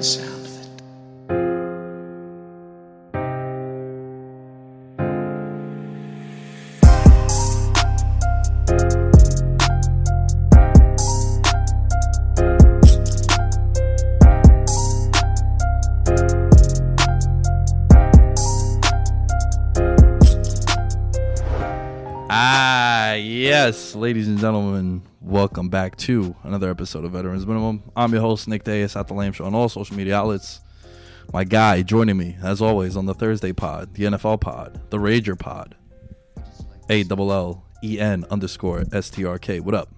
I yes, ladies and gentlemen, welcome back to another episode of Veterans Minimum. I'm your host, Nick Dayes at The Lame Show on all social media outlets. My guy joining me, as always, on the Thursday pod, the NFL pod, the Rager pod, A double L E N underscore S T R K. What up?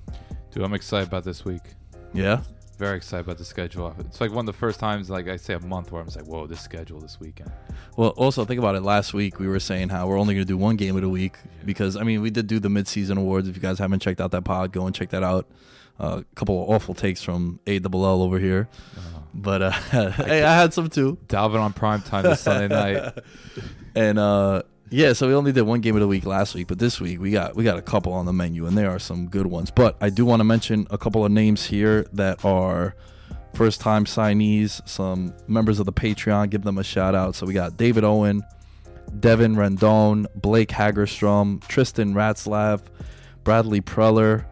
Dude, I'm excited about this week. Yeah? Very excited about the schedule. It's like one of the first times, like I say, a month where I'm just like, whoa, this schedule this weekend. Well, also think about it. Last week we were saying how we're only going to do one game of the week because I mean we did do the midseason awards. If you guys haven't checked out that pod, go and check that out. Uh, a couple of awful takes from A double L over here, but uh, hey, I had some too. Dalvin on prime time this Sunday night. And uh, yeah, so we only did one game of the week last week, but this week we got we got a couple on the menu, and there are some good ones. But I do want to mention a couple of names here that are first time signees, some members of the Patreon. Give them a shout out. So we got David Owen, Devin Rendon, Blake Hagerstrom, Tristan Ratzlaff, Bradley Preller,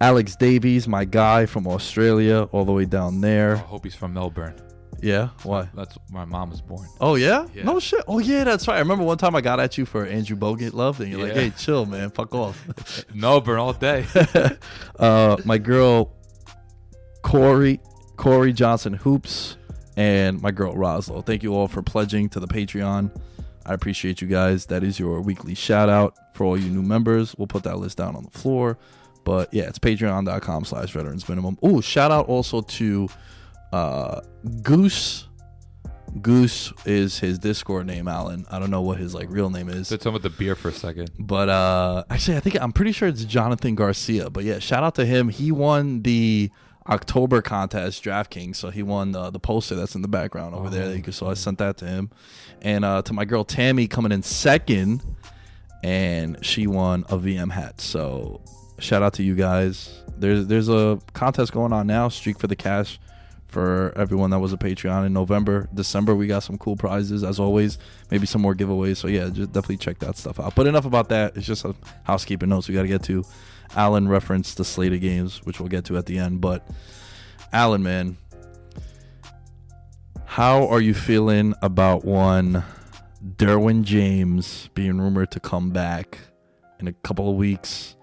Alex Davies, my guy from Australia, all the way down there. Oh, I there. hope he's from Melbourne. Yeah, why? That's where my mom was born. Oh yeah? Yeah. No shit. Oh yeah, that's right. I remember one time I got at you for Andrew Bogut love, and you're like, Yeah. "Hey, chill, man, fuck off." Melbourne all day. uh, my girl Corey Corey Johnson Hoops and my girl Roslo. Thank you all for pledging to the Patreon. I appreciate you guys. That is your weekly shout out for all you new members. We'll put that list down on the floor. But yeah, it's patreon.com slash veterans minimum. Oh, shout out also to uh, Goose. Goose is his Discord name, Alan. I don't know what his like real name is. Let's talk about the beer for a second. But uh actually I think I'm pretty sure it's Jonathan Garcia. But yeah, shout out to him. He won the October contest DraftKings, so he won the, the poster that's in the background over there. That you can, so I sent that to him, and uh, to my girl Tammy coming in second, and she won a VM hat. So shout out to you guys. There's there's a contest going on now. Streak for the cash for everyone that was a Patreon in November, December. We got some cool prizes as always. Maybe some more giveaways. So yeah, just definitely check that stuff out. But enough about that. It's just a housekeeping notes we got to get to. Alan referenced the Slater games, which we'll get to at the end. But Alan, man, how are you feeling about one Derwin James being rumored to come back in a couple of weeks?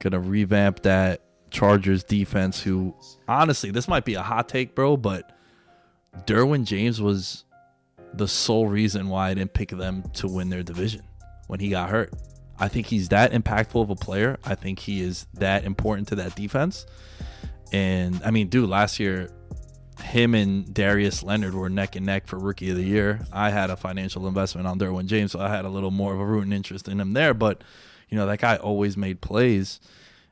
Gonna revamp that Chargers defense, who honestly, this might be a hot take, bro, but Derwin James was the sole reason why I didn't pick them to win their division when he got hurt. I think he's that impactful of a player. I think he is that important to that defense. And I mean, dude, last year, him and Darius Leonard were neck and neck for rookie of the year. I had a financial investment on Derwin James, so I had a little more of a rooting interest in him there. But, you know, that guy always made plays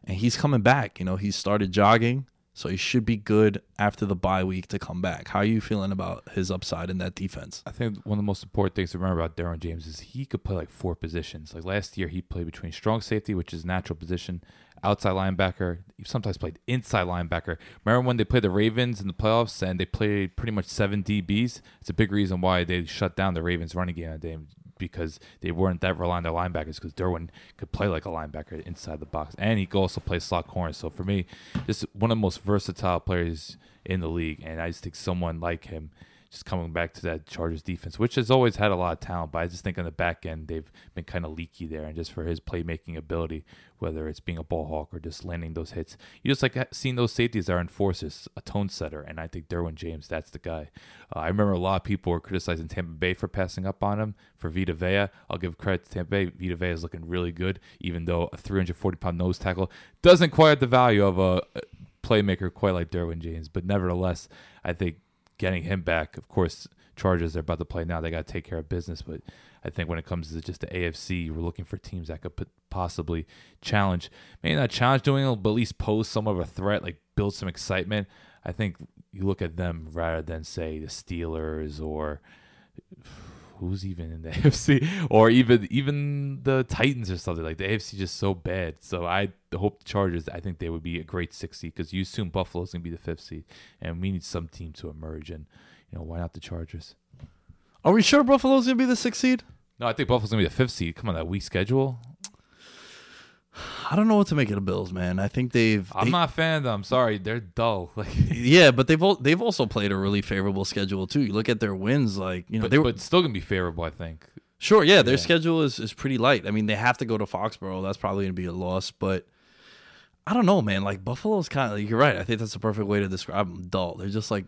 and he's coming back. You know, he started jogging. So he should be good after the bye week to come back. How are you feeling about his upside in that defense? I think one of the most important things to remember about Derwin James is he could play like four positions. Like last year, he played between strong safety, which is natural position, outside linebacker. He sometimes played inside linebacker. Remember when they played the Ravens in the playoffs and they played pretty much seven DBs? It's a big reason why they shut down the Ravens running game because they weren't that reliant on their linebackers because Derwin could play like a linebacker inside the box and he could also play slot corner. So for me, just one of the most versatile players in the league, and I just think someone like him just coming back to that Chargers defense, which has always had a lot of talent, but I just think on the back end they've been kind of leaky there. And just for his playmaking ability, whether it's being a ball hawk or just landing those hits, you just like seeing those safeties are enforcers, a tone setter, and I think Derwin James, that's the guy. Uh, I remember a lot of people were criticizing Tampa Bay for passing up on him for Vita Vea. I'll give credit to Tampa Bay. Vita Vea is looking really good, even though a 340 pound nose tackle doesn't quite have the value of a playmaker quite like Derwin James, but nevertheless, I think getting him back, of course, Chargers they're about to play now. They got to take care of business, but I think when it comes to just the AFC, we're looking for teams that could possibly challenge, maybe not challenge doing it, but at least pose some of a threat, like build some excitement. I think you look at them rather than say the Steelers or who's even in the AFC or even even the Titans or something like the AFC just so bad. So I hope the Chargers. I think they would be a great six seed because you assume Buffalo's gonna be the fifth seed, and we need some team to emerge. And you know why not the Chargers? Are we sure Buffalo's gonna be the sixth seed? No, I think Buffalo's gonna be the fifth seed. Come on, that weak schedule. I don't know what to make of the Bills, man. I think they've. I'm they, not a fan of them. I'm sorry, they're dull. Like, yeah, but they've al- they've also played a really favorable schedule too. You look at their wins, like you know but, they were but still gonna be favorable. I think. sure. Yeah, their Yeah. schedule is is pretty light. I mean, they have to go to Foxborough. That's probably gonna be a loss, but. I don't know, man. Like Buffalo's kind of. You're right. I think that's the perfect way to describe them. Dull. They're just like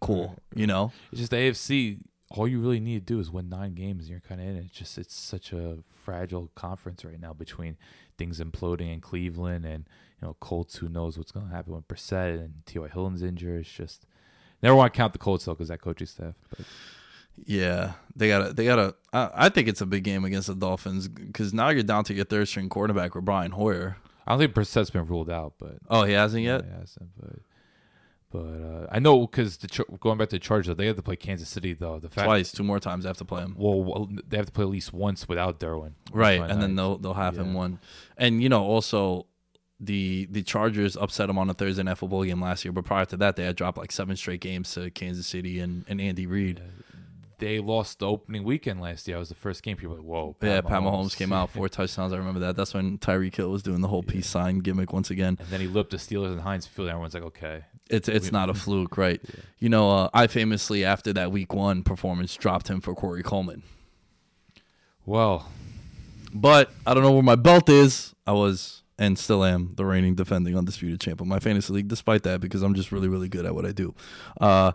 cool, you know. It's just the AFC. All you really need to do is win nine games, and you're kind of in it. It's just it's such a fragile conference right now between things imploding in Cleveland and you know Colts. Who knows what's going to happen with Brissett and T.Y. Hilton's injured? It's just never want to count the Colts though because that coaching staff. But Yeah, they gotta. They gotta. I, I think it's a big game against the Dolphins because now you're down to your third string quarterback with Brian Hoyer. I don't think Brissett's been ruled out. But Oh, he hasn't yet. He hasn't, but but uh, I know because going back to the Chargers, they have to play Kansas City though. The fact, Twice, two more times. I have to play them. Well, they have to play at least once without Derwin. Right, and then they'll they'll have him one. And you know, also the the Chargers upset them on a Thursday night football game last year, but prior to that, they had dropped like seven straight games to Kansas City and, and Andy Reid. they lost the opening weekend last year. It was the first game. People were like, whoa. Yeah, Pat Mahomes came out four touchdowns. I remember that. That's when Tyreek Hill was doing the whole peace sign gimmick once again. And then he lit the Steelers and Heinz Field. Everyone's like, okay. It's it's not a fluke, right? You know, uh, I famously after that Week One performance dropped him for Corey Coleman. Well, But I don't know where my belt is. I was and still am the reigning defending undisputed champ of my fantasy league, despite that, because I'm just really, really good at what I do. Uh,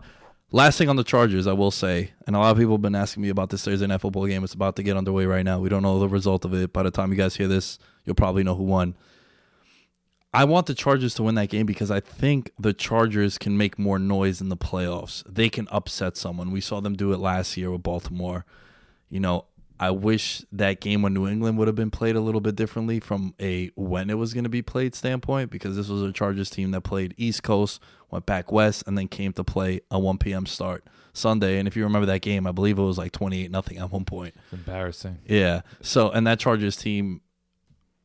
last thing on the Chargers, I will say, and a lot of people have been asking me about this Thursday night football game. It's about to get underway right now. We don't know the result of it. By the time you guys hear this, you'll probably know who won. I want the Chargers to win that game because I think the Chargers can make more noise in the playoffs. They can upset someone. We saw them do it last year with Baltimore. You know, I wish that game when New England would have been played a little bit differently from a when it was going to be played standpoint because this was a Chargers team that played East Coast, went back west, and then came to play a 1 p.m. start Sunday. And if you remember that game, I believe it was like 28 nothing at one point. it's embarrassing. Yeah. So and that Chargers team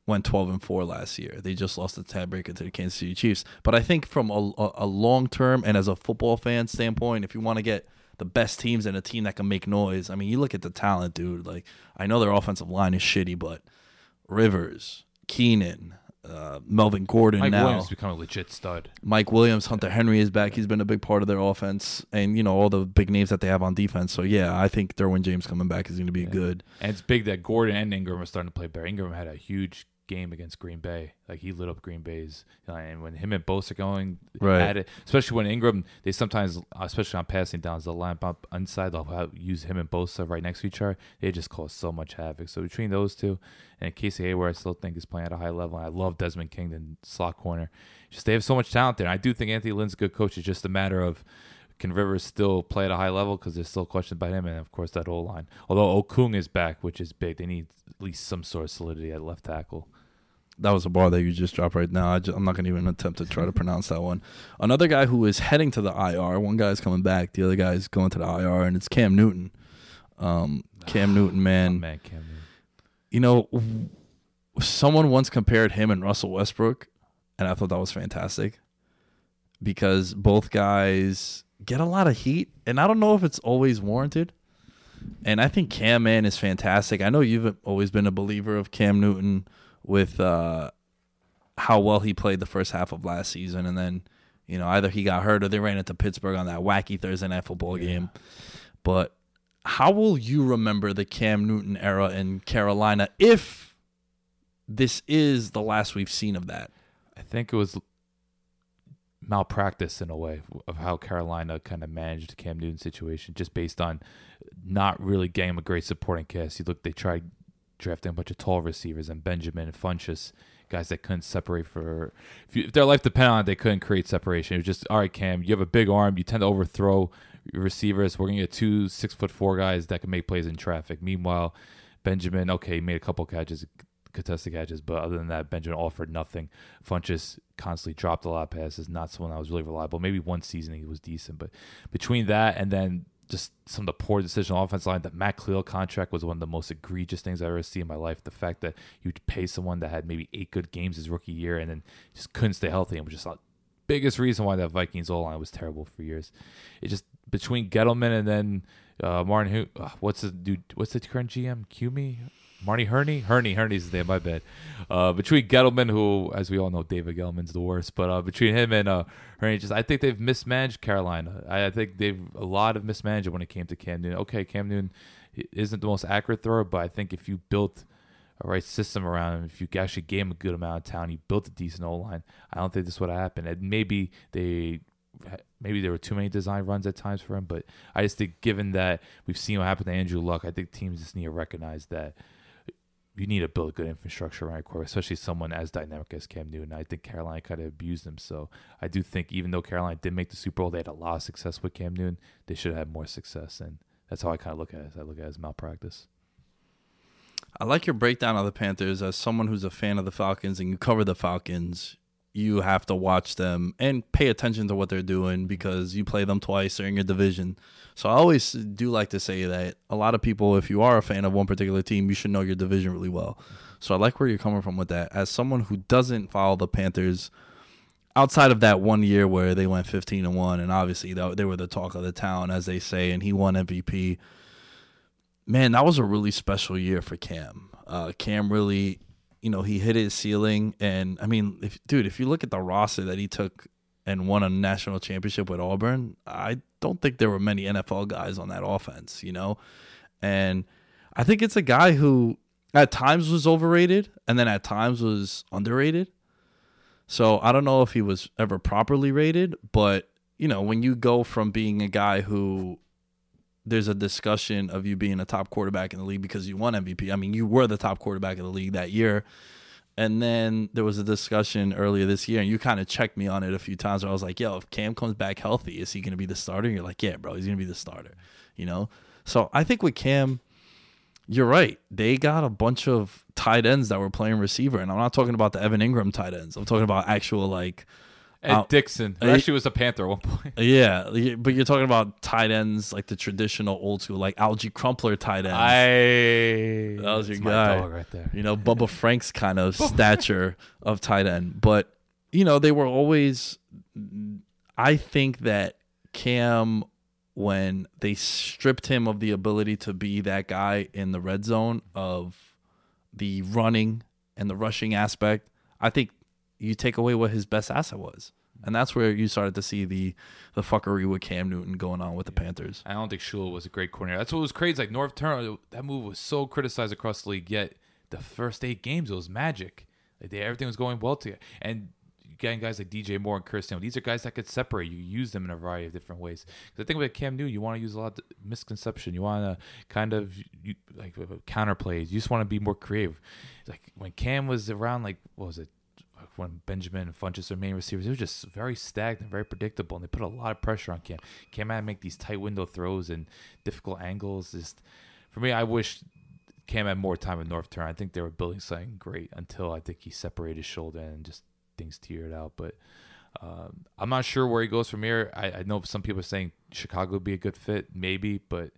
went 12 and 4 last year. They just lost the tiebreaker to the Kansas City Chiefs. But I think from a, a, long term and as a football fan standpoint, if you want to get the best teams and a team that can make noise, I mean, you look at the talent, dude. Like I know their offensive line is shitty, but Rivers, Keenan, uh, Melvin Gordon Mike now. Williams become a legit stud. Mike Williams, Hunter Henry is back. He's been a big part of their offense, and you know all the big names that they have on defense. So yeah, I think Derwin James coming back is going to be good. And it's big that Gordon and Ingram are starting to play better. Ingram had a huge game against Green Bay. Like he lit up Green Bay's, and when him and Bosa are going Right. at it, especially when Ingram, they sometimes, especially on passing downs, they'll line up inside. They'll use him and Bosa right next to each other. They just cause so much havoc. So between those two, and Casey Hayward, I still think is playing at a high level. I love Desmond King in slot corner. Just they have so much talent there. And I do think Anthony Lynn's a good coach. It's just a matter of can Rivers still play at a high level because there's still questions about him, and of course that O line. Although Okung is back, which is big, they need at least some sort of solidity at left tackle. That was a bar that you just dropped right now. I I'm not going to even attempt to try to pronounce that one. Another guy who is heading to the IR. One guy's coming back. The other guy's going to the IR, and it's Cam Newton. Um, Cam Newton, Oh, man. man, Cam Newton. You know, someone once compared him and Russell Westbrook, and I thought that was fantastic because both guys get a lot of heat, and I don't know if it's always warranted. And I think Cam Man is fantastic. I know you've always been a believer of Cam Newton with uh, how well he played the first half of last season, and then you know either he got hurt or they ran into Pittsburgh on that wacky Thursday night football game. But how will you remember the Cam Newton era in Carolina if this is the last we've seen of that? I think it was malpractice in a way of how Carolina kind of managed the Cam Newton situation, just based on not really getting him a great supporting cast. You look, they tried drafting a bunch of tall receivers and Benjamin and Funchess, guys that couldn't separate for if, you, if their life depended on it, they couldn't create separation. It was just all right, Cam. You have a big arm. You tend to overthrow receivers. We're gonna get two six foot four guys that can make plays in traffic. Meanwhile, Benjamin, okay, made a couple catches, contested catches, but other than that, Benjamin offered nothing. Funchess constantly dropped a lot of passes. Not someone that was really reliable. Maybe one season he was decent, but between that and then just some of the poor decision on the offense line, that Matt Kalil contract was one of the most egregious things I've ever seen in my life. The fact that you'd pay someone that had maybe eight good games his rookie year and then just couldn't stay healthy and was just the biggest reason why that Vikings O line was terrible for years. It just between Gettleman and then uh, Martin, who uh, what's the dude? What's the current GM? Cumey, Marty Hurney, Hurney, Hurney's name. My bad. Uh, between Gettleman, who, as we all know, David Gettleman's the worst, but uh, between him and uh, Hurney, just I think they've mismanaged Carolina. I, I think they've a lot of mismanaged it when it came to Cam Newton. Okay, Cam Newton isn't the most accurate thrower, but I think if you built a right system around him, if you actually gave him a good amount of talent, you built a decent O line, I don't think this would have happened. And maybe they maybe there were too many design runs at times for him, but I just think given that we've seen what happened to Andrew Luck, I think teams just need to recognize that you need to build good infrastructure around your quarterback, especially someone as dynamic as Cam Newton. I think Carolina kind of abused him, so I do think even though Carolina did make the Super Bowl, they had a lot of success with Cam Newton. They should have had more success, and that's how I kind of look at it. I look at it as malpractice. I like your breakdown of the Panthers as someone who's a fan of the Falcons and you cover the Falcons. You have to watch them and pay attention to what they're doing because you play them twice. In your division. So I always do like to say that a lot of people, if you are a fan of one particular team, you should know your division really well. So I like where you're coming from with that. As someone who doesn't follow the Panthers outside of that one year where they went 15 and 1 and obviously they were the talk of the town as they say and he won MVP man, that was a really special year for Cam. Uh, Cam really, you know, he hit his ceiling, and I mean, if, dude, if you look at the roster that he took and won a national championship with Auburn, I don't think there were many NFL guys on that offense, you know, and I think it's a guy who at times was overrated and then at times was underrated. So I don't know if he was ever properly rated, but you know, when you go from being a guy who there's a discussion of you being a top quarterback in the league because you won MVP. I mean, you were the top quarterback in the league that year. And then there was a discussion earlier this year, and you kind of checked me on it a few times where I was like, yo, if Cam comes back healthy, is he going to be the starter? And you're like, yeah, bro, he's going to be the starter, you know? So I think with Cam, you're right. They got a bunch of tight ends that were playing receiver. And I'm not talking about the Evan Engram tight ends, I'm talking about actual, like, Ed Uh, Dickson, who I- actually was a Panther at one point. yeah, but you're talking about tight ends like the traditional old school, like Alge Crumpler tight ends. I That was your guy. dog right there. you know, Bubba Franks kind of stature of tight end. But, you know, they were always, I think that Cam, when they stripped him of the ability to be that guy in the red zone of the running and the rushing aspect, I think you take away what his best asset was. And that's where you started to see the the fuckery with Cam Newton going on with the Panthers. I don't think Shula was a great coordinator. That's what was crazy. Like Norv Turner, that move was so criticized across the league. Yet the first eight games, it was magic. Like they, everything was going well together, and getting guys like DJ Moore and Kirsten. These are guys that could separate you. Use them in a variety of different ways. The thing with Cam Newton, you want to use a lot of misconception. You want to kind of you, like uh, counter plays. You just want to be more creative. Like when Cam was around, like what was it? When Benjamin and Funchess are main receivers, was just very stagnant, very predictable, and they put a lot of pressure on Cam. Cam had to make these tight window throws and difficult angles. Just for me, I wish Cam had more time with Norv Turn. I think they were building something great until I think he separated his shoulder and just things teared out. But um, I'm not sure where he goes from here. I, I know some people are saying Chicago would be a good fit, maybe, but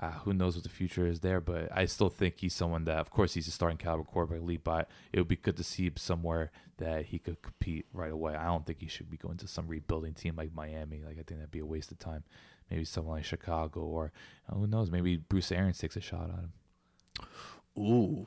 uh, who knows what the future is there. But I still think he's someone that, of course, he's a starting caliber quarterback elite, but it would be good to see him somewhere that he could compete right away. I don't think he should be going to some rebuilding team like Miami. Like I think that'd be a waste of time. Maybe someone like Chicago or uh, who knows? Maybe Bruce Arians takes a shot at him. Ooh.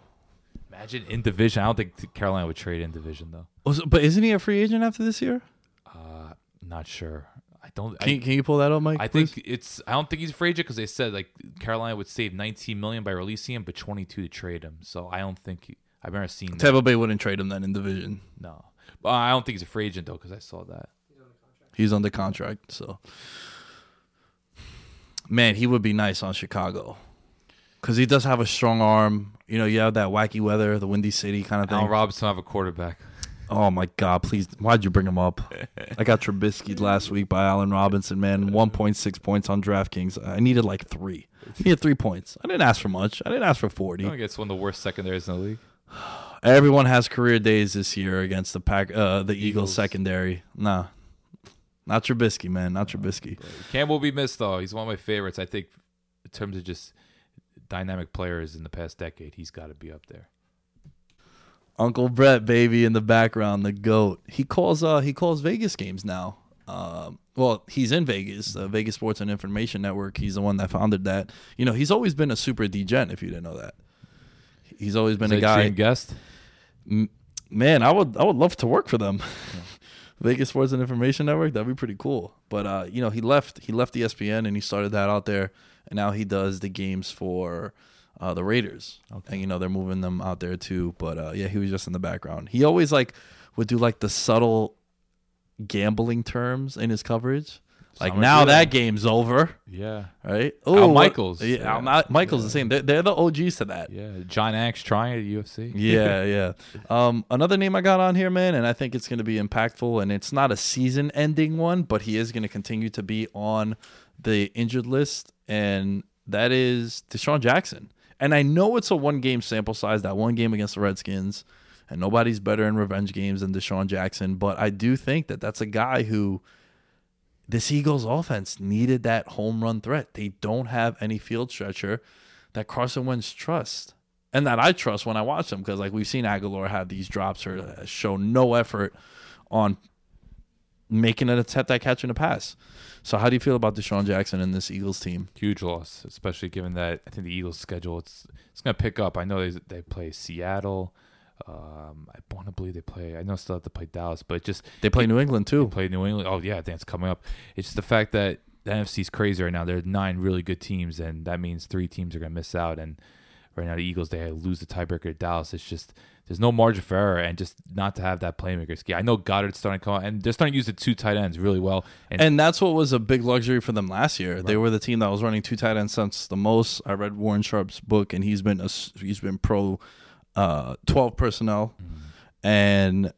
Imagine in division. I don't think Carolina would trade in division though. Was- But isn't he a free agent after this year? Uh, not sure. I don't. Can, I, you, can you pull that up, Mike? I please? think it's. I don't think he's a free agent because they said like Carolina would save 19 million by releasing him, but 22 to trade him. So I don't think. He, I've never seen. That. Tampa Bay wouldn't trade him then in division. No, but I don't think he's a free agent though because I saw that. He's under contract, so man, he would be nice on Chicago because he does have a strong arm. You know, you have that wacky weather, the windy city kind of thing. Allen Robinson have a quarterback. Oh my God! Please, why'd you bring him up? I got Trubisky last week by Allen Robinson. Man, one point six points on DraftKings. I needed like three. I needed three points. I didn't ask for much. I didn't ask for forty. I guess one of the worst secondaries in the league. Everyone has career days this year against the pack, uh, the Eagles. Eagles. secondary. Nah, not Trubisky, man. Not Trubisky. Cam will be missed though. He's one of my favorites. I think in terms of just dynamic players in the past decade, he's got to be up there. Uncle Brett, baby, in the background, the goat. He calls uh he calls Vegas games now. Um, well, he's in Vegas, the Vegas Sports and Information Network. He's the one that founded that. You know, he's always been a super degen. If you didn't know that, he's always been Is a guy. dream guest. Man, I would I would love to work for them. Vegas Sports and Information Network. That'd be pretty cool. But uh, you know, he left he left ESPN and he started that out there, and now he does the games for uh, the Raiders. And you know they're moving them out there too. But uh, yeah, he was just in the background. He always like would do like the subtle gambling terms in his coverage. Like now that game's over, Yeah. right? Oh, Michaels. yeah, Yeah. Al Michaels the same. They're, they're the OGs to that. Yeah. John Axe trying at UFC. Yeah, yeah. Um, another name I got on here, man, and I think it's going to be impactful. And it's not a season-ending one, but he is going to continue to be on the injured list, and that is DeSean Jackson. And I know it's a one-game sample size, that one game against the Redskins, and nobody's better in revenge games than DeSean Jackson. But I do think that that's a guy who this Eagles offense needed that home run threat. They don't have any field stretcher that Carson Wentz trusts. And that I trust when I watch them because, like, we've seen Agholor have these drops or uh, show no effort on making an attempt at catching a pass. So, how do you feel about DeSean Jackson and this Eagles team? Huge loss, especially given that I think the Eagles' schedule it's it's going to pick up. I know they they play Seattle. Um, I want to believe they play. I know still have to play Dallas, but just They play New England too. play New England. Oh yeah, I think it's coming up. It's just the fact that the NFC's crazy right now. There are nine really good teams, and that means three teams are going to miss out. And right now, the Eagles they lose the tiebreaker to Dallas. It's just there's no margin for error, and just not to have that playmaker ski. I know Goedert's starting to come out, and they're starting to use the two tight ends really well. And, And that's what was a big luxury for them last year. They were the team that was running two tight ends since the most. I read Warren Sharp's book, and he's been a, he's been pro uh, twelve personnel, and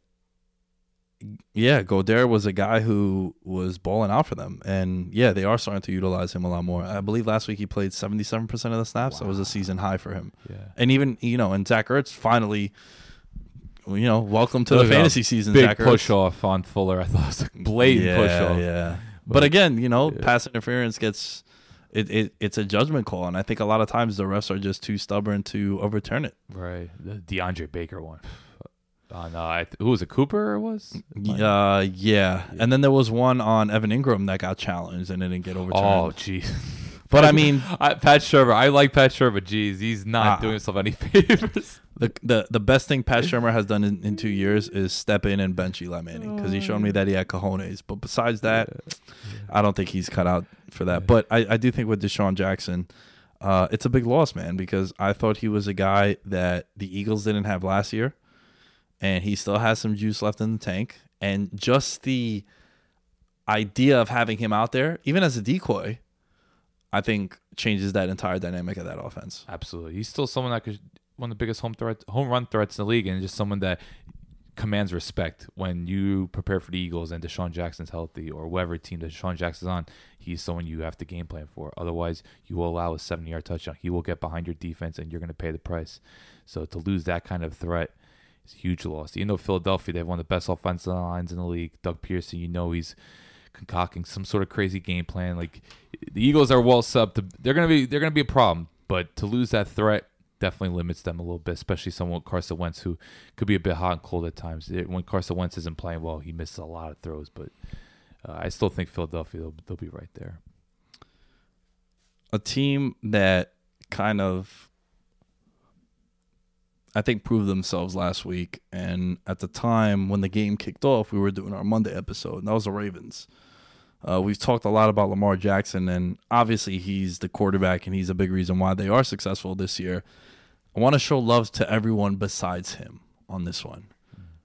yeah, Goedert was a guy who was balling out for them, and yeah, they are starting to utilize him a lot more. I believe last week he played seventy seven percent of the snaps. That was a season high for him, yeah. and even you know, and Zach Ertz finally. You know, welcome to Look the fantasy season. Big Zach Ertz. push off on Fuller. I thought it was a blatant yeah, push off. Yeah. But, But- again, you know, yeah. pass interference gets it, it it's a judgment call, and I think a lot of times the refs are just too stubborn to overturn it. Right, the DeAndre Baker one. On uh, I th- who was it? Cooper or was. Uh, yeah. And then there was one on Evan Engram that got challenged and it didn't get overturned. Oh, overturned. jeez. but I mean, I, Pat Shurmur. I like Pat Shurmur. but Jeez, he's not Ah. doing himself any favors. The the the best thing Pat Shurmur has done in, in two years is step in and bench Eli Manning because he showed me that he had cojones. But besides that, I don't think he's cut out for that. But I, I do think with DeSean Jackson, uh, it's a big loss, man, because I thought he was a guy that the Eagles didn't have last year. and he still has some juice left in the tank. And just the idea of having him out there, even as a decoy, I think changes that entire dynamic of that offense. Absolutely, he's still someone that could one of the biggest home threat, home run threats in the league, and just someone that commands respect when you prepare for the Eagles and DeSean Jackson's healthy or whatever team that DeSean Jackson's on. He's someone you have to game plan for. Otherwise, you will allow a seven-yard touchdown. He will get behind your defense, and you're going to pay the price. So to lose that kind of threat is a huge loss. You know, Philadelphia, they have one of the best offensive lines in the league. Doug Pederson, you know, he's concocting some sort of crazy game plan. Like the Eagles are well sub. They're gonna be they're gonna be a problem. But to lose that threat definitely limits them a little bit, especially someone like Carson Wentz who could be a bit hot and cold at times. When Carson Wentz isn't playing well, he misses a lot of throws. But uh, I still think Philadelphia they'll, they'll be right there. A team that kind of I think proved themselves last week. And at the time when the game kicked off, we were doing our Monday episode, and that was the Ravens. Uh, we've talked a lot about Lamar Jackson, and obviously he's the quarterback, and he's a big reason why they are successful this year. I want to show love to everyone besides him on this one.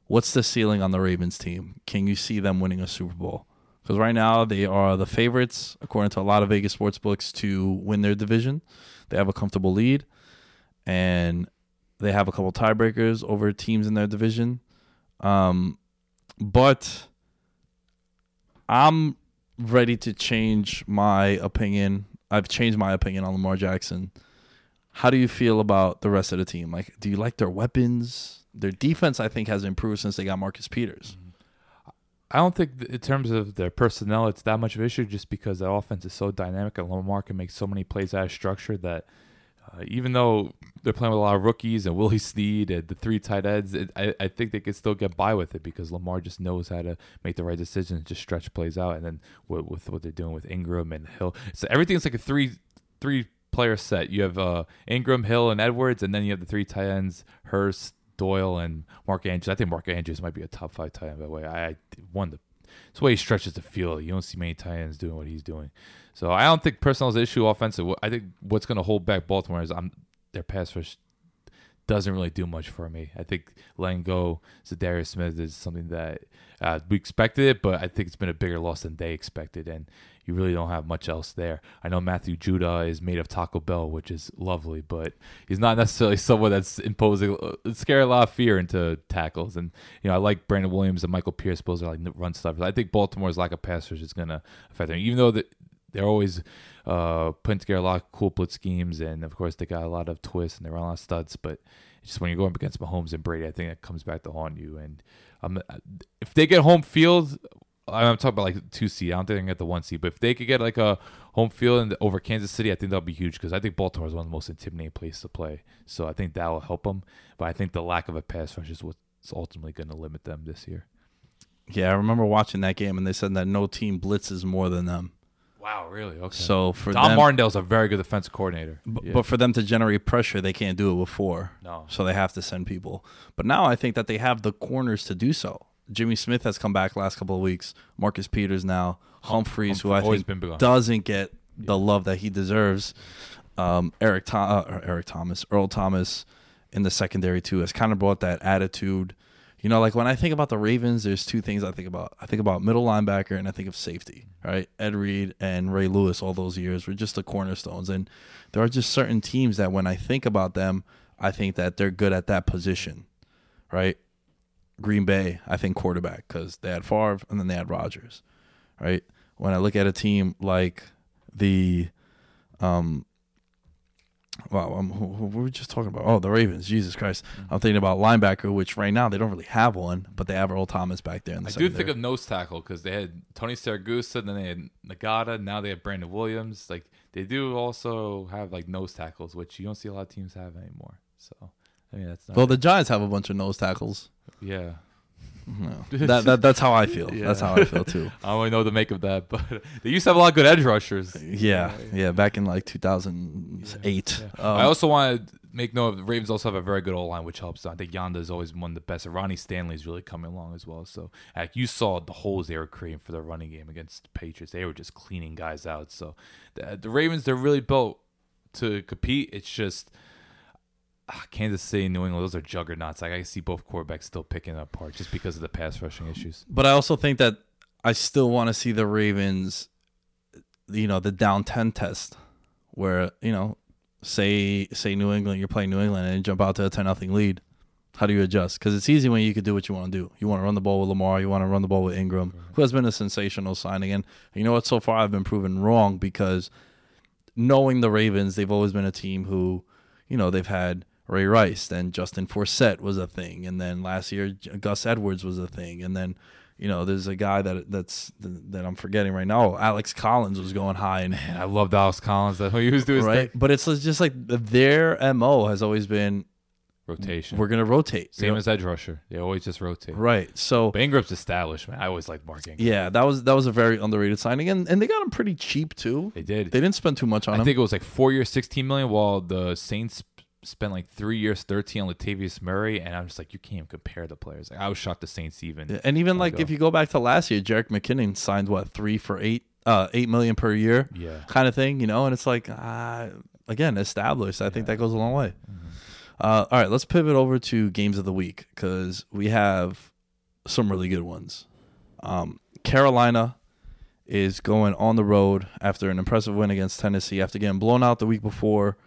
What's the ceiling on the Ravens team? Can you see them winning a Super Bowl? Because right now they are the favorites, according to a lot of Vegas sports books, to win their division. They have a comfortable lead, and they have a couple tiebreakers over teams in their division. Um, but I'm ready to change my opinion. I've changed my opinion on Lamar Jackson. How do you feel about the rest of the team? Like, do you like their weapons? Their defense, I think, has improved since they got Marcus Peters. Mm-hmm. I don't think in terms of their personnel, it's that much of an issue just because the offense is so dynamic and Lamar can make so many plays out of structure that – uh, even though they're playing with a lot of rookies and Willie Snead and the three tight ends, it, I, I think they could still get by with it because Lamar just knows how to make the right decisions, just stretch plays out, and then with, with what they're doing with Ingram and Hill, so everything's like a three three player set. You have uh, Ingram, Hill, and Edwards, and then you have the three tight ends, Hurst, Doyle, and Mark Andrews. I think Mark Andrews might be a top five tight end. By the way, I, I won the. It's the way he stretches the field. You don't see many tight ends doing what he's doing. So I don't think personnel is the issue offensive. I think what's going to hold back Baltimore is I'm their pass rush doesn't really do much for me. I think letting go Za'Darius Smith is something that uh, we expected it, but I think it's been a bigger loss than they expected, and you really don't have much else there. I know Matthew Judon is made of Taco Bell, which is lovely, but he's not necessarily someone that's imposing, uh, scare a lot of fear into tackles. And you know, I like Brandon Williams and Michael Pierce, both are like run stuffers. I think Baltimore's lack of passers is going to affect them, even though that they're always uh, putting together a lot of cool blitz schemes, and of course they got a lot of twists and they run a lot of studs. But just when you're going up against Mahomes and Brady, I think that comes back to haunt you. And um, if they get home field, I'm talking about like two seed. I don't think they can get the one seed, but if they could get like a home field the, over Kansas City, I think that'll be huge because I think Baltimore is one of the most intimidating places to play. So I think that will help them. But I think the lack of a pass rush is what's ultimately going to limit them this year. Yeah, I remember watching that game, and they said that no team blitzes more than them. Wow, really? Okay. So for Don them, Martindale's a very good defensive coordinator. b- Yeah. but for them to generate pressure, they can't do it before. No. So they have to send people. But now I think that they have the corners to do so. Jimmy Smith has come back last couple of weeks. Marcus Peters now. Humphreys, who I always think doesn't get the love that he deserves. Um, Eric Tho- uh, Eric Thomas, Earl Thomas in the secondary too has kind of brought that attitude. You know, like when I think about the Ravens, there's two things I think about. I think about middle linebacker and I think of safety, right? Ed Reed and Ray Lewis all those years were just the cornerstones. And there are just certain teams that when I think about them, I think that they're good at that position, right? Green Bay, I think quarterback because they had Favre and then they had Rodgers, right? When I look at a team like the, um, wow, um, who, who were we just talking about? Oh, the Ravens. Jesus Christ, I'm thinking about linebacker, which right now they don't really have one, but they have Earl Thomas back there in the I do think of nose tackle because they had Tony Siragusa, then they had Ngata, now they have Brandon Williams. Like they do also have like nose tackles, which you don't see a lot of teams have anymore. So I mean that's not well, the Giants have a bunch of nose tackles. yeah. No. that, that that's how I feel. That's how I feel too. I don't really know what to make of that, but they used to have a lot of good edge rushers. Yeah, yeah. Back in like 2008. Um, I also want to make note of the Ravens also have a very good O line, which helps. I think Yanda is always one of the best. Ronnie Stanley is really coming along as well. So like you saw the holes they were creating for the running game against the Patriots. They were just cleaning guys out. So the, the Ravens they're really built to compete. It's just Ah, Kansas City, New England, those are juggernauts. Like I see both quarterbacks still picking up apart just because of the pass rushing issues. But I also think that I still want to see the Ravens, you know, the down ten test, where you know, say say New England, you're playing New England and you jump out to a ten nothing lead. How do you adjust? Because it's easy when you could do what you want to do. You want to run the ball with Lamar. You want to run the ball with Ingram, who has been a sensational signing. And you know what? So far, I've been proven wrong because knowing the Ravens, they've always been a team who, you know, they've had Ray Rice, then Justin Forsett was a thing, and then last year Gus Edwards was a thing, and then you know there's a guy that that's that I'm forgetting right now. Alex Collins was going high, and Man, I loved Alex Collins. That who he was doing right. thing. But it's just like their mo has always been rotation. we're gonna rotate, Same You know? as edge rusher. They always just rotate. right. So But Ingram's established, man. I always liked Mark Ingram. yeah, that was that was a very underrated signing, and and they got him pretty cheap too. They did. They didn't spend too much on I him. I think it was like four years, sixteen million, while the Saints spent like three years, thirteen on Latavius Murray, and I'm just like, you can't even compare the players. Like, I was shocked the Saints even. Yeah, and even like go. if you go back to last year, Jerick McKinnon signed what three for eight, uh, eight million per year, Yeah. kind of thing, you know. And it's like, uh, again, established. I think that goes a long way. Uh, all right, let's pivot over to games of the week because we have some really good ones. Um, Carolina is going on the road after an impressive win against Tennessee after getting blown out the week before.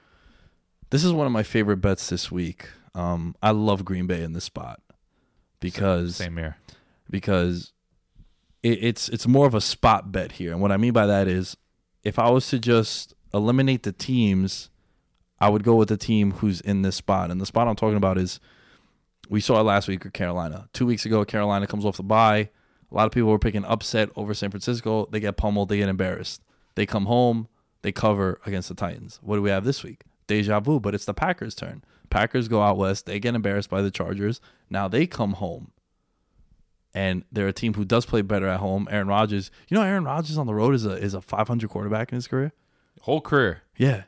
This is one of my favorite bets this week. Um, I love Green Bay in this spot because Same here. because it, it's it's more of a spot bet here. And what I mean by that is, if I was to just eliminate the teams, I would go with the team who's in this spot. And the spot I'm talking about is, we saw it last week with Carolina. Two weeks ago, Carolina comes off the bye. A lot of people were picking upset over San Francisco. They get pummeled. They get embarrassed. They come home. They cover against the Titans. What do we have this week? Deja vu, but it's the Packers' turn. Packers go out west. They get embarrassed by the Chargers. Now they come home and they're a team who does play better at home. Aaron Rodgers, you know, Aaron Rodgers on the road is a is a 500 quarterback in his career. Whole career. Yeah.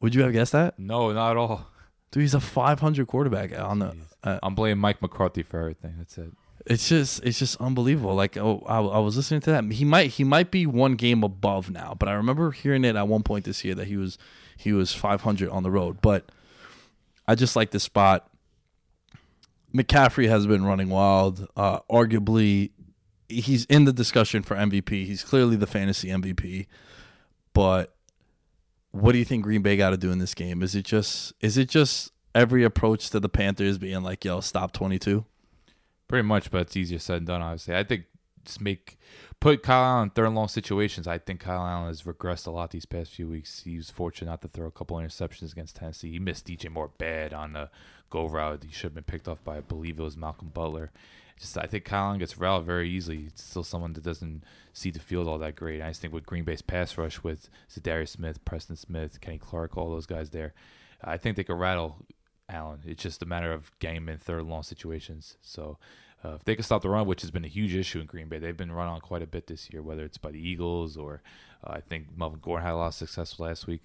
Would you have guessed that? No, not at all. Dude, he's a 500 quarterback on the. Uh, I'm blaming Mike McCarthy for everything. That's it. it's just it's just unbelievable. Like oh, I, I was listening to that. He might he might be one game above now, but I remember hearing it at one point this year that he was he was 500 on the road. But I just like this spot. McCaffrey has been running wild. Uh, arguably, he's in the discussion for MVP. He's clearly the fantasy MVP. But what do you think Green Bay got to do in this game? Is it just is it just every approach to the Panthers being like, "Yo, stop 22"? Pretty much, but it's easier said than done. Obviously, I think just make put Kyle Allen in third and long situations. I think Kyle Allen has regressed a lot these past few weeks. He was fortunate not to throw a couple interceptions against Tennessee. He missed DJ Moore bad on the go route. He should have been picked off by I believe it was Malcolm Butler. Just I think Kyle Allen gets routed very easily. It's still someone that doesn't see the field all that great. I just think with Green Bay's pass rush with Za'Darius Smith, Preston Smith, Kenny Clark, all those guys there, I think they could rattle Allen. It's just a matter of getting him in third and long situations. So uh, if they can stop the run, which has been a huge issue in Green Bay, they've been run on quite a bit this year, whether it's by the Eagles or uh, I think Melvin Gordon had a lot of success last week.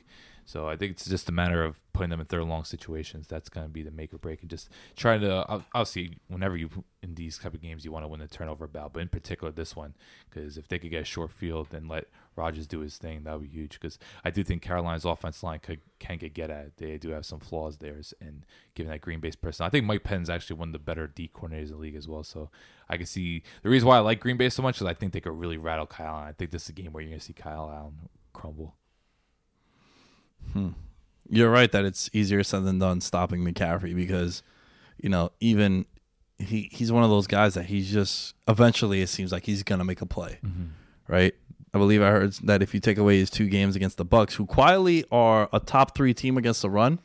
So I think it's just a matter of putting them in third long situations. That's going to be the make or break, and just trying to ob- obviously whenever you in these type of games you want to win the turnover battle, but in particular this one because if they could get a short field and let Rodgers do his thing, that would be huge. Because I do think Carolina's offense line could can get get at. They do have some flaws there, and given that Green Bay's person, I think Mike Penn's actually one of the better D coordinators in the league as well. So I can see the reason why I like Green Bay so much is I think they could really rattle Kyle. Allen. I think this is a game where you're going to see Kyle Allen crumble. You're right that it's easier said than done stopping McCaffrey because, you know, even he he's one of those guys that he's just eventually it seems like he's gonna make a play, mm-hmm. right? I believe I heard that if you take away his two games against the Bucks, who quietly are a top three team against the run,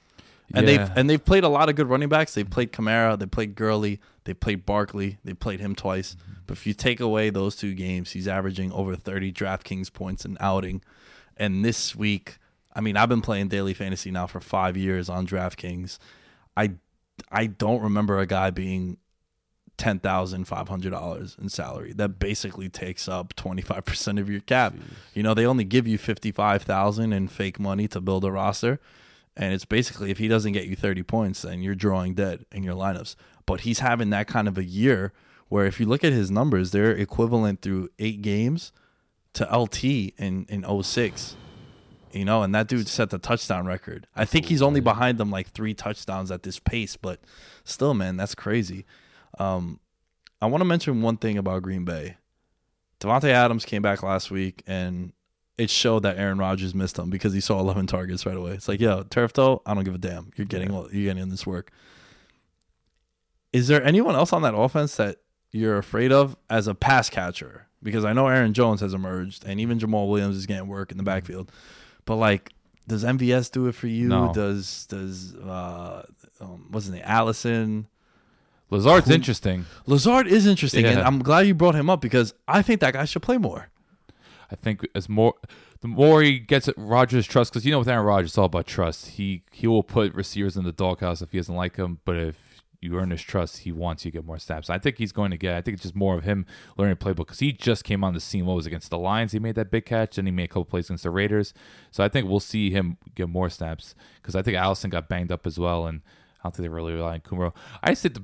and Yeah. they've and they've played a lot of good running backs. They've played Kamara, they played Gurley, they played Barkley, they played him twice. Mm-hmm. But if you take away those two games, he's averaging over 30 DraftKings points an outing. And this week, I mean, I've been playing daily fantasy now for five years on DraftKings. I I don't remember a guy being ten thousand five hundred dollars in salary. That basically takes up twenty five percent of your cap. You know, they only give you fifty five thousand in fake money to build a roster. And it's basically if he doesn't get you 30 points, then you're drawing dead in your lineups. But he's having that kind of a year where if you look at his numbers, they're equivalent through eight games to LT in, in 06. You know, and that dude set the touchdown record. I think he's only behind them like three touchdowns at this pace, but still, man, that's crazy. Um, I want to mention one thing about Green Bay. Davante Adams came back last week, and it showed that Aaron Rodgers missed him because he saw 11 targets right away. It's like, yo, turf toe, I don't give a damn. You're getting you're getting this work. Is there anyone else on that offense that you're afraid of as a pass catcher? Because I know Aaron Jones has emerged, and even Jamaal Williams is getting work in the backfield. But like, does MVS do it for you? No. Does does uh, um, what's his name, Allison? Lazard's Who- interesting. Lazard is interesting, and I'm glad you brought him up because I think that guy should play more. I think as more the more he gets at Rodgers' trust, because you know with Aaron Rodgers, it's all about trust. He he will put receivers in the doghouse if he doesn't like them, but if you earn his trust, he wants you to get more snaps. I think he's going to get. I think it's just more of him learning playbook because he just came on the scene. What was against the Lions? He made that big catch, and he made a couple plays against the Raiders. So I think we'll see him get more snaps because I think Allison got banged up as well, and I don't think they really rely on Kumerow. I just think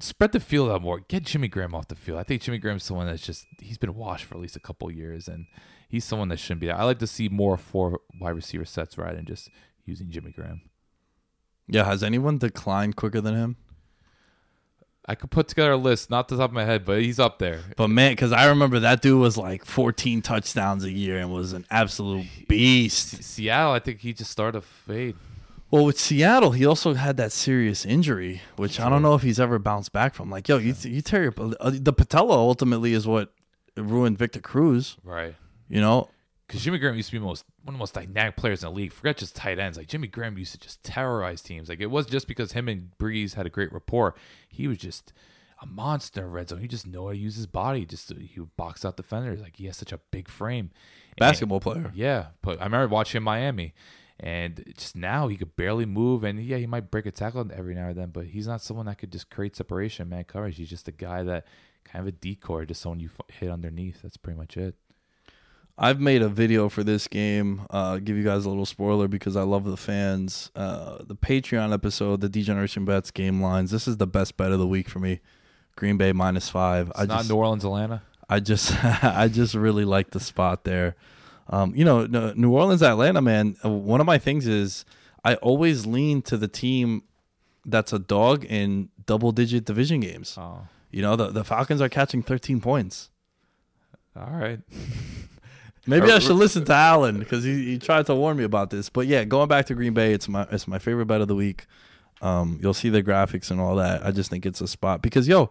spread the field out more. Get Jimmy Graham off the field. I think Jimmy Graham's someone that's just he's been washed for at least a couple years, and he's someone that shouldn't be there. I like to see more four wide receiver sets rather than just using Jimmy Graham. Yeah, has anyone declined quicker than him? I could put together a list, not the top of my head, but he's up there. But man, because I remember that dude was like 14 touchdowns a year and was an absolute beast. Seattle, I think he just started to fade. Well, with Seattle, he also had that serious injury, which I don't know if he's ever bounced back from. Like, yo, you you tear your uh, the patella ultimately is what ruined Victor Cruz. Right. You know, Because Jimmy Graham used to be most one of the most dynamic players in the league. Forget just tight ends. Like Jimmy Graham used to just terrorize teams. Like it was just because him and Brees had a great rapport. He was just a monster in red zone. He just know how to use his body. Just he would box out defenders. Like he has such a big frame. And- basketball player. yeah, but I remember watching Miami, and just now he could barely move. And yeah, he might break a tackle every now and then, but he's not someone that could just create separation, man coverage. He's just a guy that kind of a decoy, just someone you hit underneath. That's pretty much it. I've made a video for this game. Uh, give you guys a little spoiler because I love the fans. Uh, the Patreon episode, the Degeneration Bets game lines. This is the best bet of the week for me. Green Bay minus five. It's I not just, New Orleans, Atlanta. I just, I just really like the spot there. Um, you know, New Orleans, Atlanta, man. uh, One of my things is I always lean to the team that's a dog in double-digit division games. Oh, You know, the the Falcons are catching 13 points. all right. Maybe I should listen to Allen because he, he tried to warn me about this. But yeah, going back to Green Bay, it's my it's my favorite bet of the week. Um, you'll see the graphics and all that. I just think it's a spot because yo,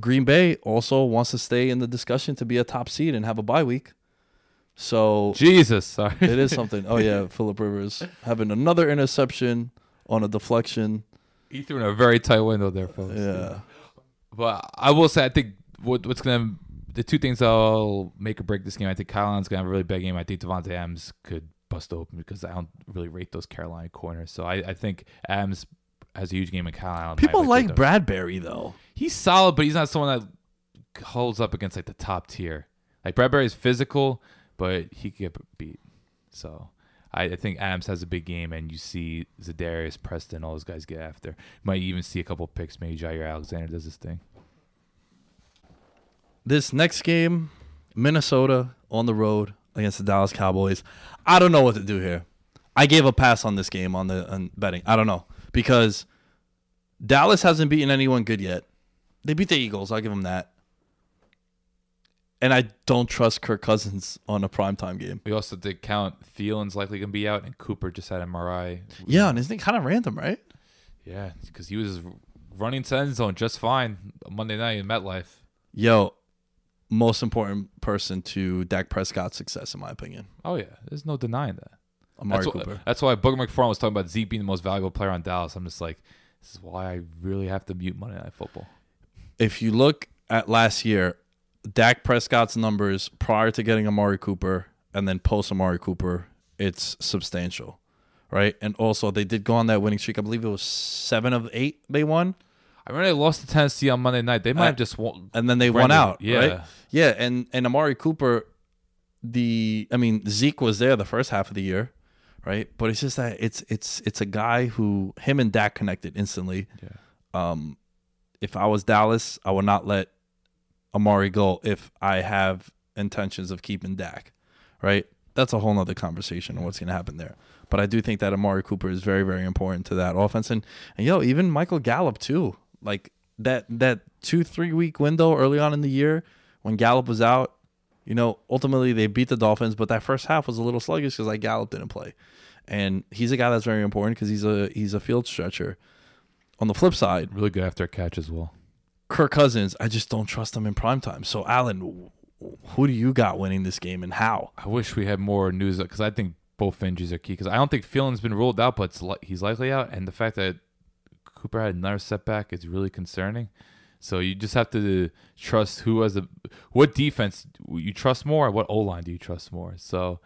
Green Bay also wants to stay in the discussion to be a top seed and have a bye week. So Jesus, sorry. it is something. Oh yeah, Philip Rivers having another interception on a deflection. he threw in a very tight window there, folks. Yeah. But I will say, I think what, what's going to the two things that'll make or break this game. I think Kyle Allen's going to have a really big game. I think Davante Adams could bust open because I don't really rate those Carolina corners. So I, I think Adams has a huge game in Kyle Allen. People like. Bradberry though. He's solid, but he's not someone that holds up against like the top tier. Like Bradberry is physical, but he could get beat. So I, I think Adams has a big game, and you see Za'Darius, Preston, all those guys get after. You Might even see a couple picks. Maybe Jaire Alexander does this thing. This next game, Minnesota on the road against the Dallas Cowboys. I don't know what to do here. I gave a pass on this game on the on betting. I don't know because Dallas hasn't beaten anyone good yet. They beat the Eagles. I'll give them that. And I don't trust Kirk Cousins on a primetime game. We also did count Thielen's likely going to be out, and Cooper just had MRI. Yeah, and isn't it kind of random, right? Yeah, because he was running to end zone just fine Monday night in MetLife. Yo, most important person to Dak Prescott's success, in my opinion. Oh yeah, there's no denying that. Amari that's, Cooper. why, that's why Booger McFarland was talking about Zeke being the most valuable player on Dallas. I'm just like, this is why I really have to mute Monday Night Football. if you look at last year, Dak Prescott's numbers prior to getting Amari Cooper and then post Amari Cooper, it's substantial, right? And also, they did go on that winning streak. I believe it was seven of eight they won, I remember they lost to Tennessee on Monday night. They might Uh, have just won. and then they won out, yeah. right? Yeah, and and Amari Cooper, the I mean Zeke was there the first half of the year, right? But it's just that it's it's it's a guy who him and Dak connected instantly. Yeah. Um, if I was Dallas, I would not let Amari go if I have intentions of keeping Dak, right? that's a whole nother conversation on what's going to happen there. But I do think that Amari Cooper is very, very important to that offense, and, and yo, even Michael Gallup too. Like that that two three week window early on in the year when Gallup was out, you know, ultimately they beat the Dolphins, but that first half was a little sluggish because like Gallup didn't play, and he's a guy that's very important because he's a he's a field stretcher. On the flip side, Really good after a catch as well. Kirk Cousins, I just don't trust him in prime time. So Alan, who do you got winning this game and how? I wish we had more news because I think both injuries are key. Because I don't think Thielen's been ruled out, but li- he's likely out, and the fact that Cooper had another setback is really concerning. So you just have to trust who has a what defense you trust more, what O line do you trust more. So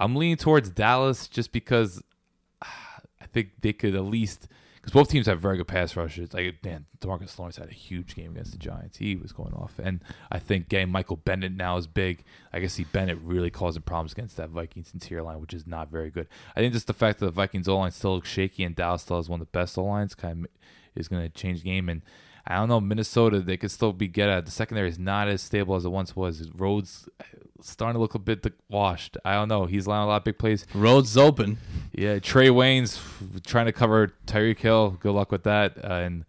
I'm leaning towards Dallas just because I think they could at least because both teams have very good pass rushers. Like man, Demarcus Lawrence had a huge game against the Giants. He was going off, and I think getting Michael Bennett now is big. I can see Bennett really causing problems against that Vikings interior line, which is not very good. I think just the fact that the Vikings O line still looks shaky and Dallas still has one of the best O lines kind of is going to change the game. And I don't know Minnesota, they could still be get at. The secondary is not as stable as it once was. Rhodes starting to look a bit washed. I don't know. He's allowing a lot of big plays. Roads open. Yeah, Trae Waynes trying to cover Tyreek Hill. Good luck with that. Uh, and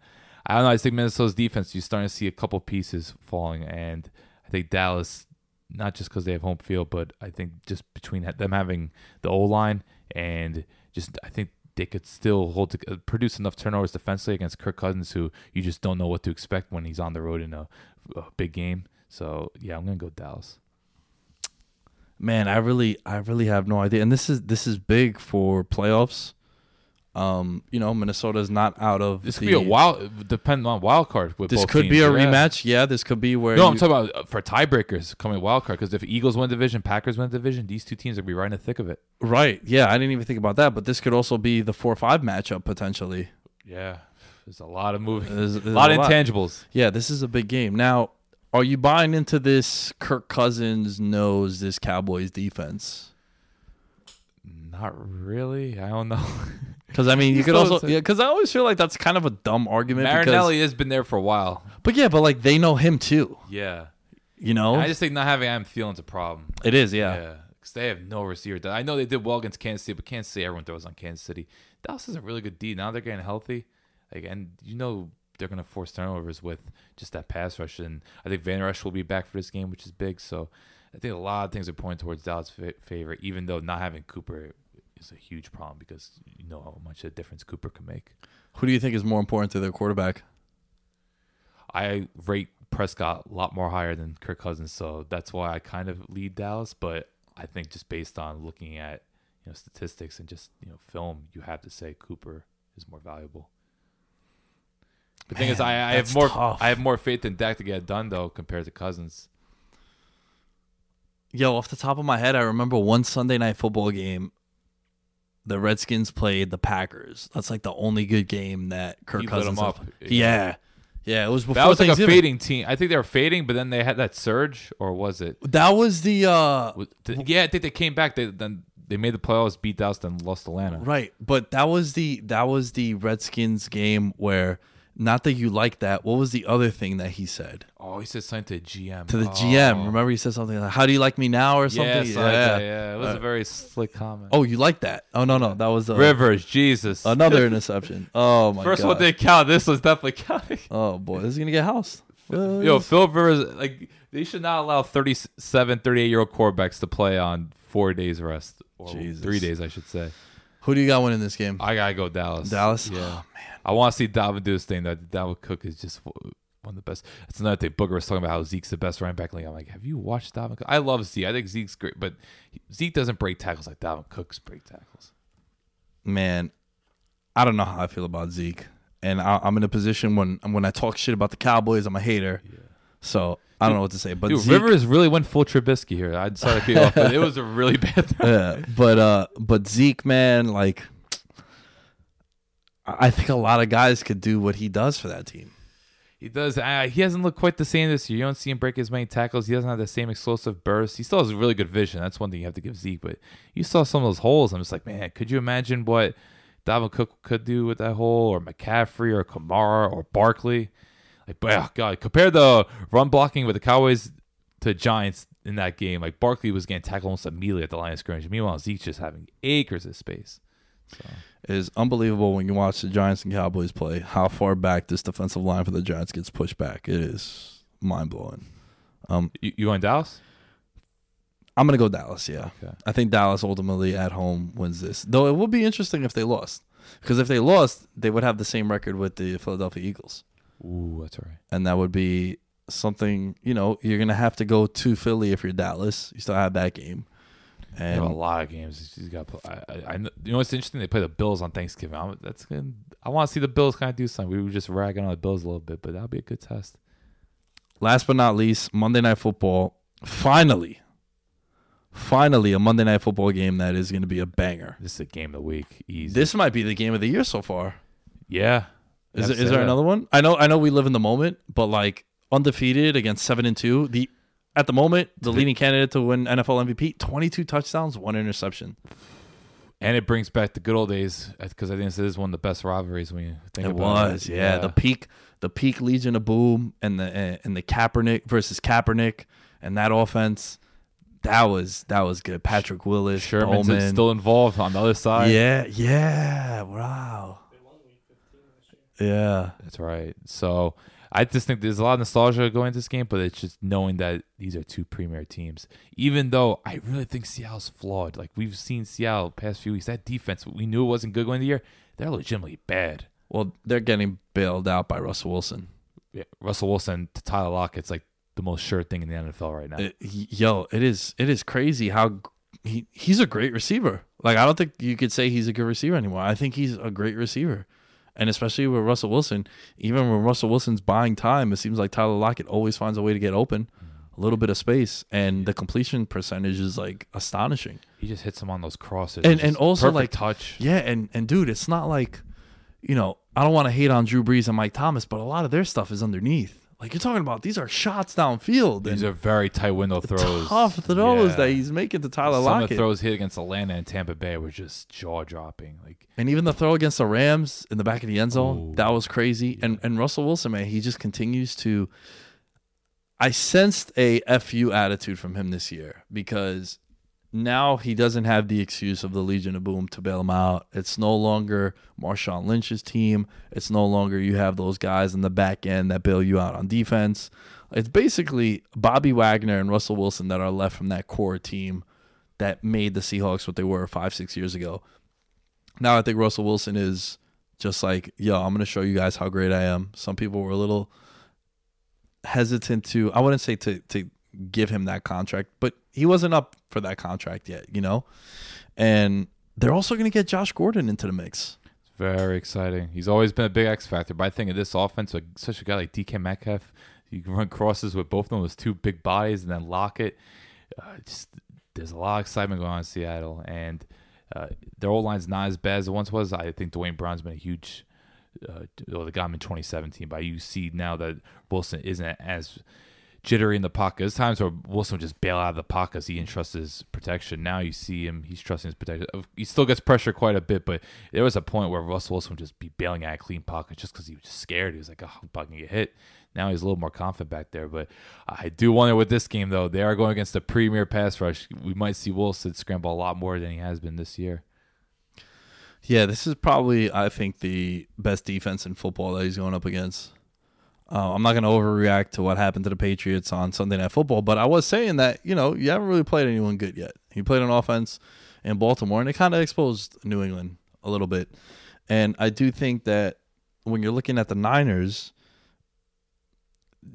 I don't know. I think Minnesota's defense, you're starting to see a couple pieces falling. And I think Dallas, not just because they have home field, but I think just between them having the O line and just, I think they could still hold to, uh, produce enough turnovers defensively against Kirk Cousins, who you just don't know what to expect when he's on the road in a, a big game. So yeah, I'm gonna go Dallas. Man, I really I really have no idea. And this is this is big for playoffs. Um, you know, Minnesota's not out of This the, could be a wild, depending on wild card. With This could teams. be a Yeah. rematch. Yeah, this could be where No, you- I'm talking about uh, for tiebreakers coming wild card because if Eagles win division, Packers win division, these two teams will be right in the thick of it. Right. Yeah, I didn't even think about that, but this could also be the 4-5 matchup potentially. Yeah, there's a lot of moving, There's- a lot of lot. intangibles. Yeah, this is a big game. Now, are you buying into this Kirk Cousins knows this Cowboys defense? Not really. I don't know. Because I mean, you could also yeah. Because I always feel like that's kind of a dumb argument. because- Marinelli has been there for a while. but yeah, but like they know him too. Yeah, You know, I just think not having Adam Thielen's a problem. it is. Yeah, Yeah. because they have no receiver. I know they did well against Kansas City, but Kansas City everyone throws on Kansas City. Dallas is a really good D. Now they're getting healthy, like, and you know they're gonna force turnovers with just that pass rush. And I think Vander Esch will be back for this game, which is big. So I think a lot of things are pointing towards Dallas' favor, even though not having Cooper is a huge problem because you know how much of a difference Cooper can make. Who do you think is more important to their quarterback? I rate Prescott a lot more higher than Kirk Cousins, so that's why I kind of lead Dallas. But I think just based on looking at you know statistics and just you know film, you have to say Cooper is more valuable. The thing is, I, I have more tough. I have more faith in Dak to get it done though compared to Cousins. Yo, off the top of my head, I remember one Sunday night football game. The Redskins played the Packers. That's like the only good game that Kirk He Cousins. them up. Yeah, yeah. It was before That was like a fading team. I think they were fading, but then they had that surge, or was it? That was the uh was- Yeah, I think they came back. They then they made the playoffs, beat Dallas, then lost Atlanta. right, but that was the that was the Redskins game where not that you like that. What was the other thing that he said Oh, he said something to GM. to the Oh. GM? Remember, he said something like, "How do you like me now?" or something. Yeah, something like that, yeah. It was a very slick comment. Oh, you like that? Oh no, no, that was uh, Rivers, Jesus. another interception. Oh my First god. one didn't count. This was definitely counting. Oh boy, this is gonna get housed. Uh, Yo, Phil Rivers, like they should not allow 37, 38 year old quarterbacks to play on four days rest or Jesus. three days, I should say. who do you got winning this game? I gotta go Dallas. Dallas? yeah. Oh, I want to see Dalvin do his thing. That Dalvin Cook is just one of the best. That's another thing. Booger was talking about how Zeke's the best running back in the league. I'm like, have you watched Dalvin? Cook? I love Zeke. I think Zeke's great, but Zeke doesn't break tackles like Dalvin Cook's break tackles. Man, I don't know how I feel about Zeke, and I, I'm in a position when when I talk shit about the Cowboys, I'm a hater. So I don't know what to say. But Dude, Zeke, Rivers really went full Trubisky here. I decided to be off, but it was a really bad. throw. yeah, but uh, but Zeke, man, like, I think a lot of guys could do what he does for that team. He does. Uh, he hasn't looked quite the same this year. You don't see him break as many tackles. He doesn't have the same explosive burst. He still has a really good vision. That's one thing you have to give Zeke. But you saw some of those holes. I'm just like, man, could you imagine what Dalvin Cook could do with that hole, or McCaffrey, or Kamara, or Barkley? Like, oh God, compare the run blocking with the Cowboys to Giants in that game. Like Barkley was getting tackled almost immediately at the line of scrimmage. Meanwhile, Zeke's just having acres of space. So is unbelievable when you watch the Giants and Cowboys play how far back this defensive line for the Giants gets pushed back. It is mind blowing. Um, you, you going Dallas? I'm gonna go Dallas. Yeah, Okay. I think Dallas ultimately at home wins this. Though it would be interesting if they lost, because if they lost, they would have the same record with the Philadelphia Eagles, Ooh, that's right. and that would be something. You know, you're gonna have to go to Philly if you're Dallas. You still have that game, They have a lot of games. He's got. I, I, I, you know what's interesting? They play the Bills on Thanksgiving. I'm, that's good. I want to see the Bills kind of do something. We were just ragging on the Bills a little bit, but that'll be a good test. last but not least, Monday Night Football. Finally, finally, a Monday Night Football game that is going to be a banger. This is a game of the week. Easy. This might be the game of the year so far. yeah. Is, there, is there another one? I know, I know, we live in the moment, but like undefeated against seven and two. The at the moment, the leading candidate to win NFL MVP, twenty two touchdowns, one interception. And it brings back the good old days uh, because I think this is one of the best rivalries when you think It about was, yeah, the peak, the peak Legion of Boom and the uh, and the Kaepernick versus Kaepernick and that offense. That was that was good. Patrick Willis, Sherman's Bowman. still involved on the other side. Yeah, yeah. Wow. Yeah. That's right. So I just think there's a lot of nostalgia going into this game, but it's just knowing that these are two premier teams. Even though I really think Seattle's flawed. Like we've seen Seattle past few weeks, that defense we knew it wasn't good going into the year. They're legitimately bad. Well, they're getting bailed out by Russell Wilson. Yeah, Russell Wilson to Tyler Lockett's like the most sure thing in the NFL right now. It- yo, it is it is crazy how he he's a great receiver. Like I don't think you could say he's a good receiver anymore. I think he's a great receiver. And especially with Russell Wilson, even when Russell Wilson's buying time, it seems like Tyler Lockett always finds a way to get open, a little bit of space, and the completion percentage is like astonishing. he just hits him on those crosses. And and also like touch. Yeah, and and dude, it's not like, you know, I don't want to hate on Drew Brees and Mike Thomas, but a lot of their stuff is underneath. Like you're talking about, these are shots downfield. These are very tight window throws. tough throws Yeah. that he's making to Tyler Some of the throws hit against Atlanta and Tampa Bay were just jaw dropping. Like And even the throw against the Rams in the back of the end zone, Ooh. that was crazy. And and Russell Wilson, man, he just continues to. I sensed a fu attitude from him this year because now he doesn't have the excuse of the Legion of Boom to bail him out. It's no longer Marshawn Lynch's team. It's no longer you have those guys in the back end that bail you out on defense. It's basically Bobby Wagner and Russell Wilson that are left from that core team that made the Seahawks what they were five, six years ago. Now I think Russell Wilson is just like, yo, I'm going to show you guys how great I am. Some people were a little hesitant to, I wouldn't say to to give him that contract, but he wasn't up for that contract yet, you know. And they're also going to get Josh Gordon into the mix. Very exciting. He's always been a big X factor. But I think in this offense, such a guy like DK Metcalf, you can run crosses with both of those two big bodies, and then Lockett. Uh, just there's a lot of excitement going on in Seattle, and uh, their old line's not as bad as it once was. I think Duane Brown's been a huge. Uh, well, they got him in 2017, but you see now that Wilson isn't as jittery in the pocket. There's times where Wilson just bail out of the pocket he didn't trust his protection. Now you see him, he's trusting his protection. He still gets pressure quite a bit, but there was a point where Russell Wilson would just be bailing out clean pockets just because he was just scared. He was like, oh, I'm about to get hit. Now he's a little more confident back there. But I do wonder with this game, though, they are going against the premier pass rush. We might see Wilson scramble a lot more than he has been this year. Yeah, this is probably, I think, the best defense in football that he's going up against. Uh, I'm not going to overreact to what happened to the Patriots on Sunday Night Football, but I was saying that, you know, you haven't really played anyone good yet. He played an offense in Baltimore, and it kind of exposed New England a little bit. And I do think that when you're looking at the Niners,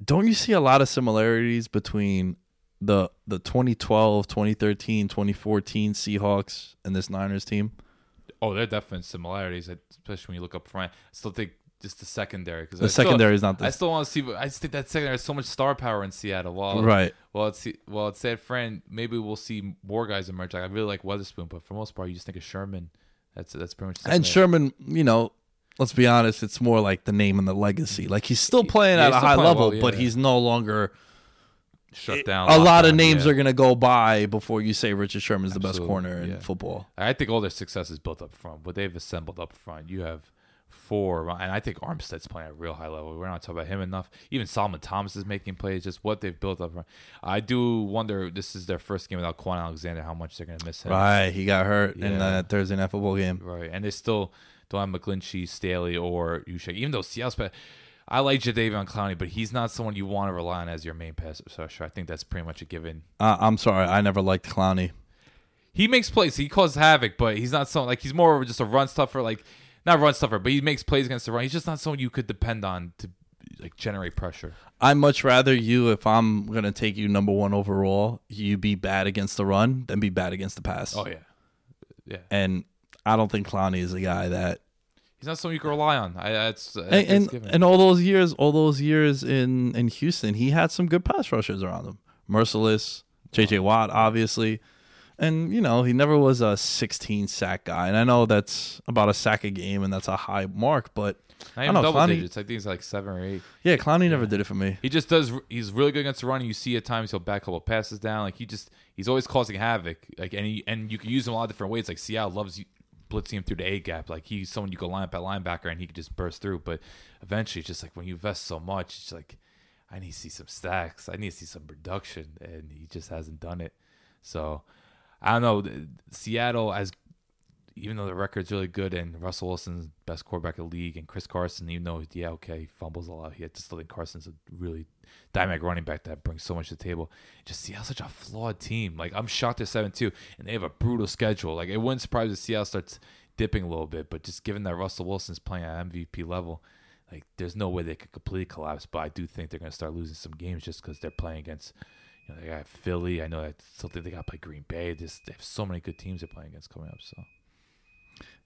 don't you see a lot of similarities between the the 2012, 2013, 2014 Seahawks and this Niners team? Oh, there are definite similarities, especially when you look up front. I still think just the secondary because The secondary is not the I still want to see. I just think that secondary has so much star power in Seattle. While right. Well, it's well, it's San Fran. Maybe we'll see more guys emerge. Like I really like Witherspoon, but for most part, you just think of Sherman. That's that's pretty much. the And. Sherman, you know, let's be honest, it's more like the name and the legacy. Like he's still playing Yeah, at he's a high level, well, but yeah. he's no longer. shut down. a lot of names yeah. are gonna go by before you say Richard Sherman's the best corner in yeah. football. I think all their success is built up front. What they've assembled up front, you have four, and I think Armstead's playing at a real high level. We're not talking about him enough. Even Solomon Thomas is making plays. Just what they've built up. I do wonder. This is their first game without Kwon Alexander. How much they're going to miss him? Right, he got hurt in Yeah. that Thursday night football game. Right, and they still don't have McGlinchey, Staley, or Juszczyk. Even though Seattle's, I like Jadeveon Clowney, but he's not someone you want to rely on as your main pass rusher. I think that's pretty much a given. Uh, I'm sorry, I never liked Clowney. He makes plays. He causes havoc, but he's not someone like he's more of just a run stuffer. Like not run stuffer, but he makes plays against the run. He's just not someone you could depend on to like generate pressure. I'd much rather you, if I'm gonna take you number one overall, you be bad against the run than be bad against the pass. Oh yeah, yeah. And I don't think Clowney is a guy that He's not someone you can rely on. I, that's uh, and that's and, and all those years, all those years in in Houston, he had some good pass rushers around him. Mercilus, J.J. Watt, obviously, and you know he never was a 16 sack guy. And I know that's about a sack a game, and that's a high mark, but I even don't know, double Clowney- digits. I think it's like seven or eight. yeah, Clowney never did it for me. He just does. He's really good against the run. You see at times he'll back a couple passes down. Like he just he's always causing havoc. Like and he, and you can use him a lot of different ways. Like Seattle loves you, blitzing him through the A gap. Like he's someone you can line up at linebacker and he could just burst through. But eventually, it's just like when you invest so much, it's like I need to see some stacks. I need to see some production, and he just hasn't done it. So I don't know. Seattle as even though the record's really good and Russell Wilson's best quarterback in the league and Chris Carson, even though yeah, okay, he fumbles a lot, he just still think Carson's a really dynamic running back that brings so much to the table. Just Seattle's such a flawed team. Like I'm shocked they're seven two and they have a brutal schedule. Like it wouldn't surprise if Seattle starts dipping a little bit, but just given that Russell Wilson's playing at MVP level, like there's no way they could completely collapse. But I do think they're gonna start losing some games just because they're playing against you know, they got Philly. I know still think they got to play Green Bay. Just they have so many good teams they're playing against coming up. So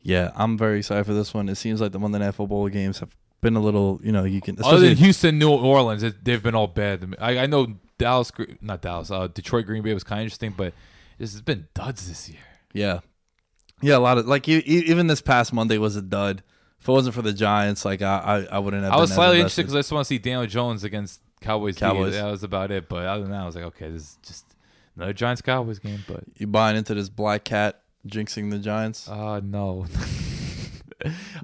Yeah, I'm very excited for this one. It seems like the Monday Night Football games have been a little, you know, you can. Other than Houston, New Orleans, it, they've been all bad. I, I know Dallas, not Dallas, uh, Detroit, Green Bay was kind of interesting, but this has been duds this year. Yeah, yeah, a lot of like even this past Monday was a dud. If it wasn't for the Giants, like I, I, I wouldn't have. I was slightly interested because I just want to see Daniel Jones against Cowboys. Cowboys. That was about it. But other than that, I was like, okay, this is just another Giants Cowboys game. But you buying into this black cat jinxing the Giants. uh no.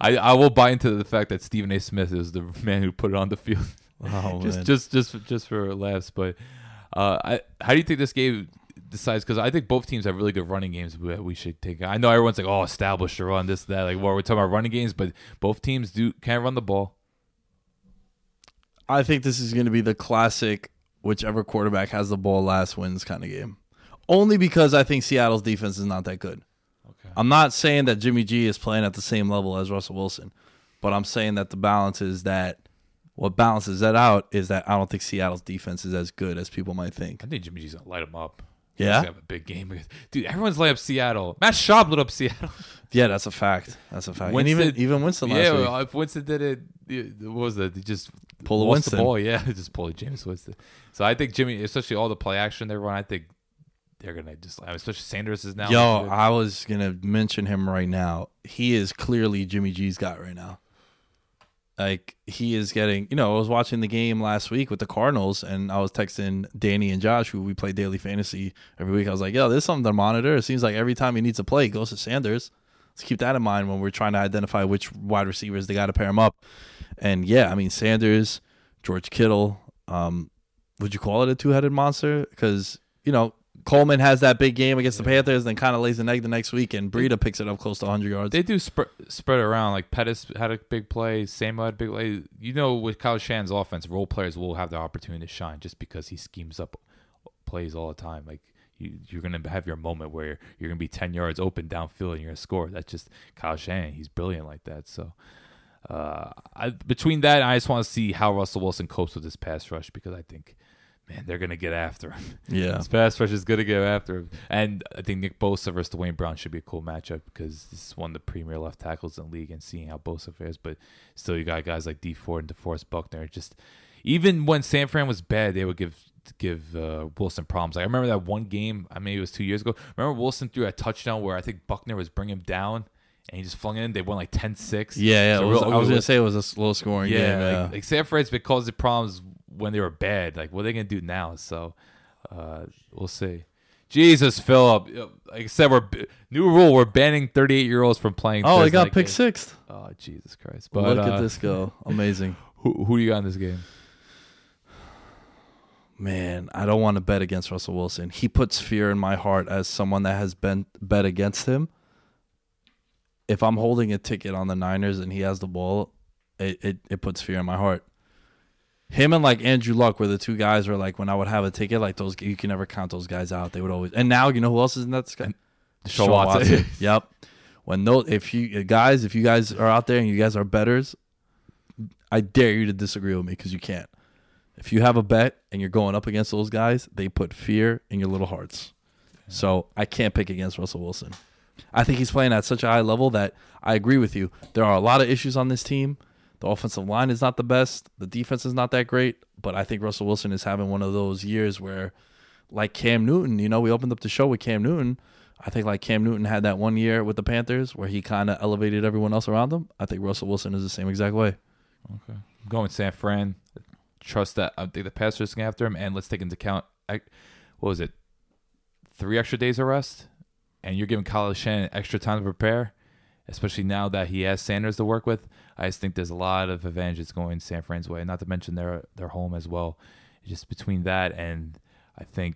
I, I will buy into the fact that Stephen A. Smith is the man who put it on the field. Oh just man. just just just for laughs. But uh, I how do you think this game decides? Because I think both teams have really good running games that we should take. I know everyone's like, oh, establish the run, this that. Like, well, we're talking about running games, but both teams do can run the ball. I think this is going to be the classic whichever quarterback has the ball last wins kind of game. Only because I think Seattle's defense is not that good. Okay. I'm not saying that Jimmy G is playing at the same level as Russell Wilson, but I'm saying that the balance is that what balances that out is that I don't think Seattle's defense is as good as people might think. I think Jimmy G's gonna light him up. Yeah? Have a big game, dude. Everyone's lighting up Seattle. Matt Schaub lit up Seattle. Yeah, that's a fact. That's a fact. Winston- and even even Winston last yeah, week. well, if Winston did it, it- what was that? He just Pull a Winston. the ball. Yeah, just pull a Jameis Winston. So I think Jimmy, especially all the play action they're run, I think they're gonna just, especially Sanders is now. Yo, I was gonna mention him right now. He is clearly Jimmy G's guy right now. Like he is getting, you know, I was watching the game last week with the Cardinals, and I was texting Danny and Josh, who we play daily fantasy every week. I was like, "Yo, there's something to monitor." It seems like every time he needs to play, he goes to Sanders. Let's keep that in mind when we're trying to identify which wide receivers they got to pair him up. And yeah, I mean Sanders, George Kittle. Um, would you call it a two-headed monster? Because you know Coleman has that big game against the Panthers, then kind of lays an egg the next week, and Breida picks it up close to 100 yards. They do spread spread it around. Like Pettis had a big play, Samuel had a big play. You know, with Kyle Shanahan's offense, role players will have the opportunity to shine just because he schemes up plays all the time. Like you, you're gonna have your moment where you're gonna be ten yards open downfield and you're gonna score. That's just Kyle Shanahan. He's brilliant like that. So. Uh, I, between that, I just want to see how Russell Wilson copes with this pass rush because I think, man, they're gonna get after him. yeah, This pass rush is going to get after him. And I think Nick Bosa versus Duane Brown should be a cool matchup because this is one of the premier left tackles in the league and seeing how Bosa fares. But still, you got guys like Dee Ford and DeForest Buckner. Just even when San Fran was bad, they would give give uh, Wilson problems. Like, I remember that one game, I mean, it was two years ago. Remember Wilson threw a touchdown where I think Buckner was bringing him down and he just flung it in. They won like 10 6. yeah, yeah. So was- real I was ugly. gonna say it was a slow scoring Yeah, game. Yeah, like, like San Fran's been causing problems when they were bad. Like, what are they gonna do now? So, uh, we'll see. Jesus, Philip. Like I said, we're new rule. We're banning 38 year olds from playing. Oh, he got night pick games. sixth. Oh, Jesus Christ! But Look uh, at this go. Amazing. Who, who do you got in this game? Man, I don't want to bet against Russell Wilson. He puts fear in my heart as someone that has been bet against him. If I'm holding a ticket on the Niners and he has the ball, it, it, it puts fear in my heart. Him and like Andrew Luck were the two guys where like when I would have a ticket, like those you can never count those guys out. They would always and now you know who else is in that guy? Deshaun Watson. yep. When those if you uh, guys, if you guys are out there and you guys are betters, I dare you to disagree with me because you can't. If you have a bet and you're going up against those guys, they put fear in your little hearts. So I can't pick against Russell Wilson. I think he's playing at such a high level that I agree with you. There are a lot of issues on this team. The offensive line is not the best. The defense is not that great. But I think Russell Wilson is having one of those years where, like Cam Newton, you know, we opened up the show with Cam Newton. I think like Cam Newton had that one year with the Panthers where he kind of elevated everyone else around him. I think Russell Wilson is the same exact way. Okay. I'm going San Fran. Trust that I think the pass rush can after him, and let's take into account what was it, three extra days of rest, and you're giving Kyle Shanahan extra time to prepare, especially now that he has Sanders to work with. I just think there's a lot of advantages going San Fran's way, not to mention their their home as well. Just between that and I think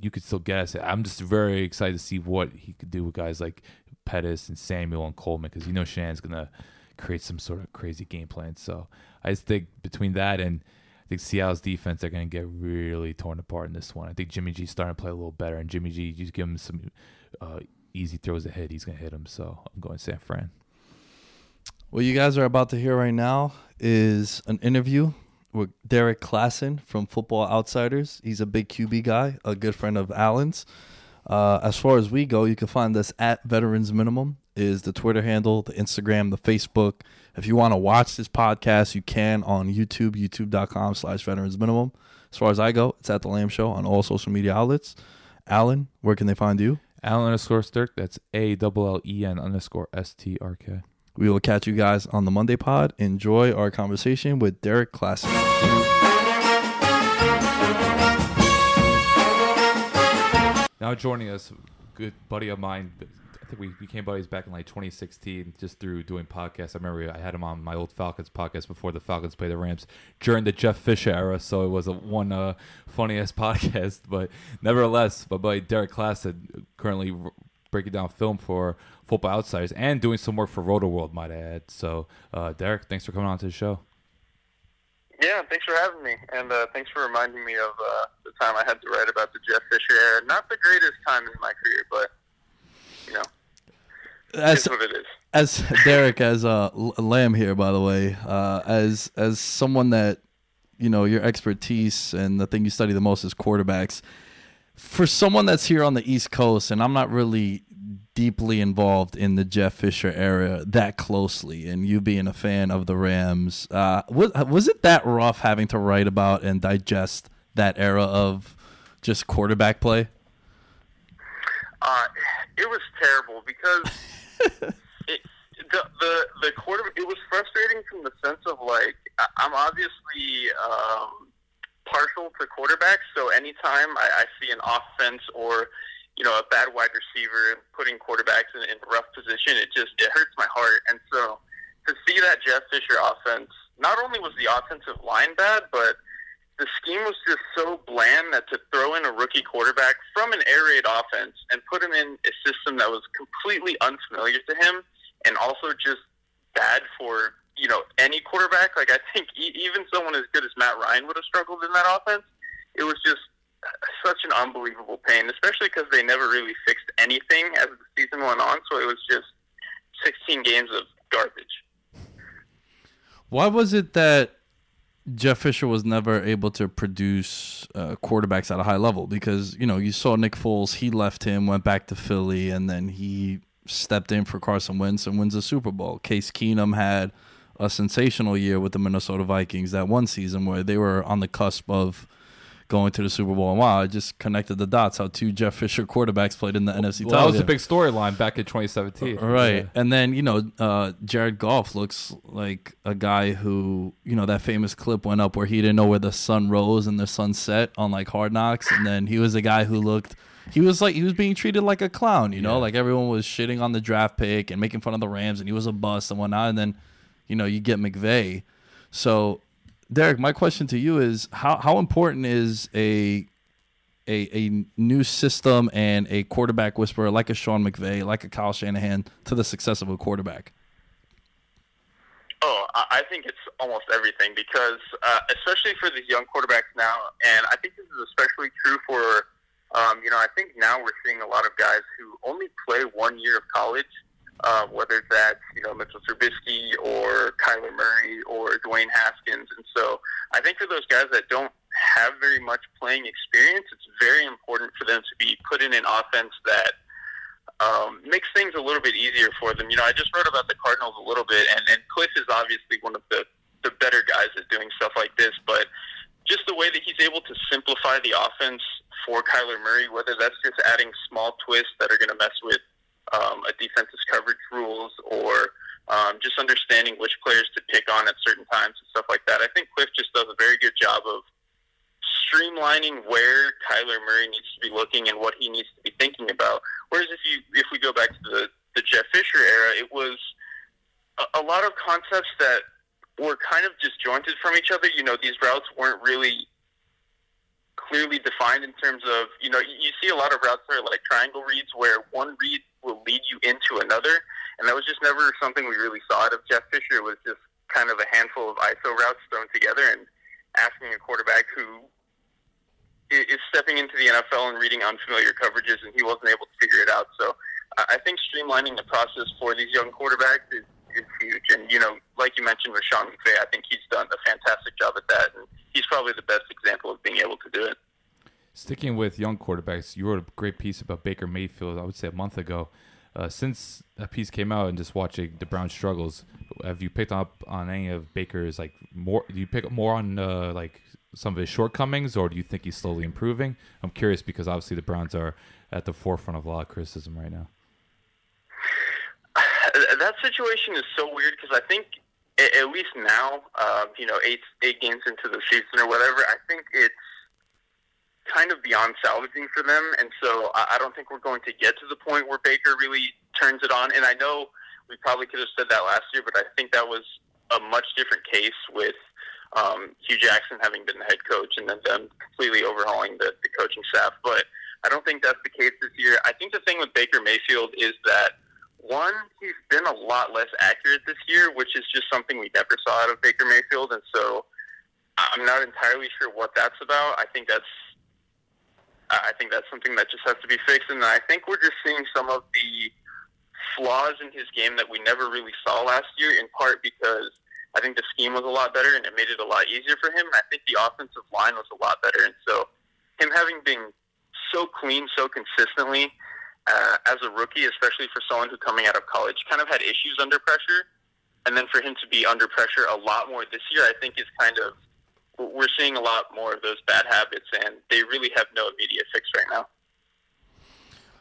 you could still guess. I'm just very excited to see what he could do with guys like Pettis and Samuel and Coleman because you know Shanahan's gonna create some sort of crazy game plan. So I just think between that and I think Seattle's defense, they're going to get really torn apart in this one. I think Jimmy G's starting to play a little better, and Jimmy G, you just give him some uh, easy throws ahead, he's going to hit him. So I'm going San Fran. What you guys are about to hear right now is an interview with Derrik Klassen from Football Outsiders. He's a big QB guy, a good friend of Allen's. Uh, as far as we go, you can find us at Veterans Minimum is the Twitter handle, the Instagram, the Facebook. If you want to watch this podcast, you can on YouTube, youtube.com slash veterans minimum. As far as I go, it's at the Lamb Show on all social media outlets. Alan, where can they find you? Allen underscore Stirk. That's A double L E N underscore S T R K. We will catch you guys on the Monday pod. Enjoy our conversation with Derrik Klassen. Now joining us, good buddy of mine. I think we became buddies back in like 2016, just through doing podcasts. I remember I had him on my old Falcons podcast before the Falcons played the Rams during the Jeff Fisher era, so it was a one uh, funny ass podcast. But nevertheless, my buddy Derek Klassen, currently breaking down film for Football Outsiders and doing some work for Rotoworld, might I add. So, uh, Derrik, thanks for coming on to the show. Yeah, thanks for having me, and uh, thanks for reminding me of uh, the time I had to write about the Jeff Fisher era. Not the greatest time in my career, but you know, As, what it is. as Derrik, as uh, Lamb here, by the way, uh, as as someone that you know your expertise and the thing you study the most is quarterbacks. For someone that's here on the East Coast, and I'm not really deeply involved in the Jeff Fisher era that closely, and you being a fan of the Rams, uh, was was it that rough having to write about and digest that era of just quarterback play? Uh, it was terrible because it, the the the quarter. It was frustrating from the sense of like I'm obviously um, partial to quarterbacks, so anytime I, I see an offense or you know a bad wide receiver putting quarterbacks in, in rough position, it just it hurts my heart. And so to see that Jeff Fisher offense, not only was the offensive line bad, but the scheme was just so bland that to throw in a rookie quarterback from an air raid offense and put him in a system that was completely unfamiliar to him and also just bad for you know any quarterback. Like I think e- even someone as good as Matt Ryan would have struggled in that offense. It was just such an unbelievable pain, especially because they never really fixed anything as the season went on. So it was just 16 games of garbage. Why was it that Jeff Fisher was never able to produce uh, quarterbacks at a high level? Because you know you saw Nick Foles, he left him, went back to Philly, and then he stepped in for Carson Wentz and wins the Super Bowl. Case Keenum had a sensational year with the Minnesota Vikings that one season where they were on the cusp of going to the Super Bowl. And wow, I just connected the dots how two Jeff Fisher quarterbacks played in the NFC Well, that was a big storyline back in 2017. Right. Yeah. And then, you know, uh, Jared Goff looks like a guy who, you know, that famous clip went up where he didn't know where the sun rose and the sun set on like Hard Knocks. And then he was a guy who looked he was like he was being treated like a clown, you know, like everyone was shitting on the draft pick and making fun of the Rams, and he was a bust and whatnot. And then, you know, you get McVay. So, Derrik, my question to you is how how important is a a, a new system and a quarterback whisperer like a Sean McVay, like a Kyle Shanahan, to the success of a quarterback? Oh, I I think it's almost everything because, uh, especially for these young quarterbacks now, and I think this is especially true for, um, you know, I think now we're seeing a lot of guys who only play one year of college, uh, whether that's, you know, Mitchell Trubisky or Kyler Murray or Dwayne Haskins. And so I think for those guys that don't have very much playing experience, it's very important for them to be put in an offense that um, makes things a little bit easier for them. You know, I just wrote about the Cardinals a little bit, and, and Kliff is obviously one of the, the better guys at doing stuff like this, but just the way that he's able to simplify the offense for Kyler Murray, whether that's just adding small twists that are going to mess with um, a defense's coverage rules or um, just understanding which players to pick on at certain times and stuff like that. I think Kliff just does a very good job of streamlining where Kyler Murray needs to be looking and what he needs to be thinking about. Whereas if you if we go back to the the Jeff Fisher era, it was a, a lot of concepts that were kind of disjointed from each other. You know, these routes weren't really clearly defined in terms of you know you, you see a lot of routes that are like triangle reads where one read will lead you into another, and that was just never something we really saw out of Jeff Fisher. It was just kind of a handful of ISO routes thrown together and asking a quarterback who is stepping into the NFL and reading unfamiliar coverages, and he wasn't able to figure it out. So I I think streamlining the process for these young quarterbacks is, is huge. And, you know, like you mentioned with Sean McVay, I think he's done a fantastic job at that, and he's probably the best example of being able to do it. Sticking with young quarterbacks, you wrote a great piece about Baker Mayfield, I would say a month ago. Uh, since that piece came out and just watching the Browns struggles, have you picked up on any of Baker's like more? Do you pick up more on uh, like some of his shortcomings, or do you think he's slowly improving? I'm curious because obviously the Browns are at the forefront of a lot of criticism right now. that situation is so weird because I think at least now, uh, you know, eight eight games into the season or whatever, I think it's kind of beyond salvaging for them, and so I, I don't think we're going to get to the point where Baker really turns it on. And I know we probably could have said that last year, but I think that was a much different case with um, Hue Jackson having been the head coach and then them completely overhauling the, the coaching staff. But I don't think that's the case this year. I think the thing with Baker Mayfield is that one, he's been a lot less accurate this year, which is just something we never saw out of Baker Mayfield, and so I'm not entirely sure what that's about. I think that's I think that's something that just has to be fixed, and I think we're just seeing some of the flaws in his game that we never really saw last year. In part because I think the scheme was a lot better and it made it a lot easier for him. I think the offensive line was a lot better, and so him having been so clean so consistently uh, as a rookie, especially for someone who coming out of college kind of had issues under pressure, and then for him to be under pressure a lot more this year, I think is kind of we're seeing a lot more of those bad habits, and they really have no immediate fix right now.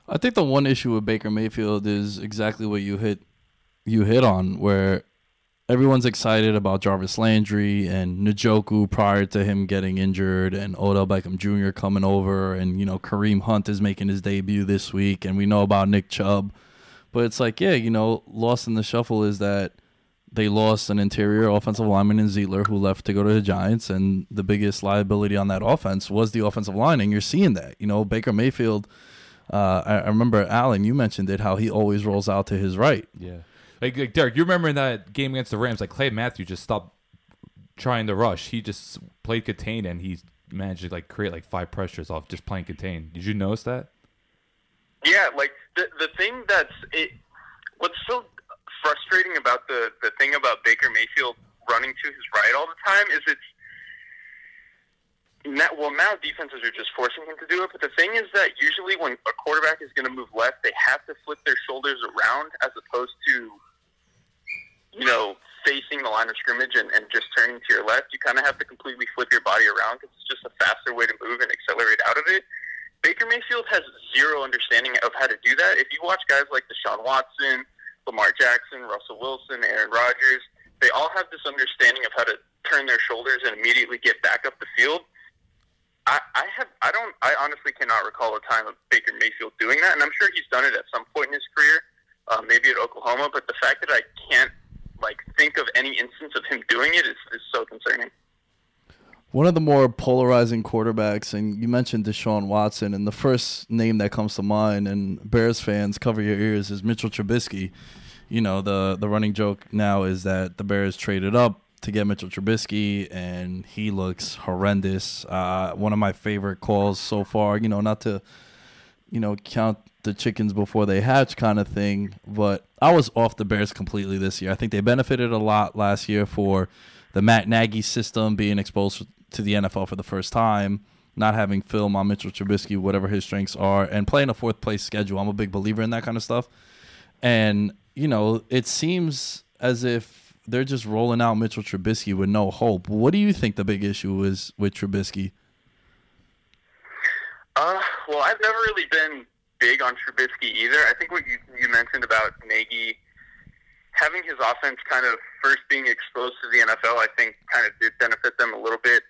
I think the one issue with Baker Mayfield is exactly what you hit you hit on, where everyone's excited about Jarvis Landry and Njoku prior to him getting injured, and Odell Beckham Jr. coming over, and you know Kareem Hunt is making his debut this week, and we know about Nick Chubb, but it's like yeah, you know, lost in the shuffle is that they lost an interior offensive lineman in Zeitler who left to go to the Giants, and the biggest liability on that offense was the offensive line, and you're seeing that. You know, Baker Mayfield. Uh, I, I remember Alan, you mentioned it, how he always rolls out to his right. Yeah, like, like Derek, you remember in that game against the Rams, like Clay Matthews just stopped trying to rush. He just played contained, and he managed to like create like five pressures off just playing contained. Did you notice that? Yeah, like the the thing that's it. What's so frustrating about the the thing about Baker Mayfield running to his right all the time is it's now, well now defenses are just forcing him to do it. But the thing is that usually when a quarterback is going to move left, they have to flip their shoulders around as opposed to you know facing the line of scrimmage and, and just turning to your left. You kind of have to completely flip your body around because it's just a faster way to move and accelerate out of it. Baker Mayfield has zero understanding of how to do that. If you watch guys like Deshaun Watson, Lamar Jackson, Russell Wilson, Aaron Rodgers, they all have this understanding of how to turn their shoulders and immediately get back up the field. I, I have I don't I honestly cannot recall a time of Baker Mayfield doing that, and I'm sure he's done it at some point in his career, uh, maybe at Oklahoma. But the fact that I can't like think of any instance of him doing it is, is so concerning. One of the more polarizing quarterbacks, and you mentioned Deshaun Watson, and the first name that comes to mind, and Bears fans cover your ears, is Mitchell Trubisky. You know, the the running joke now is that the Bears traded up to get Mitchell Trubisky, and he looks horrendous. Uh, one of my favorite calls so far. You know, not to, you know, count the chickens before they hatch kind of thing, but I was off the Bears completely this year. I think they benefited a lot last year for the Matt Nagy system being exposed to the NFL for the first time, not having film on Mitchell Trubisky, whatever his strengths are, and playing a fourth place schedule. I'm a big believer in that kind of stuff. And, you know, it seems as if they're just rolling out Mitchell Trubisky with no hope. What do you think the big issue is with Trubisky? Uh, well, I've never really been big on Trubisky either. I think what you, you mentioned about Nagy having his offense kind of first being exposed to the NFL, I think kind of did benefit them a little bit.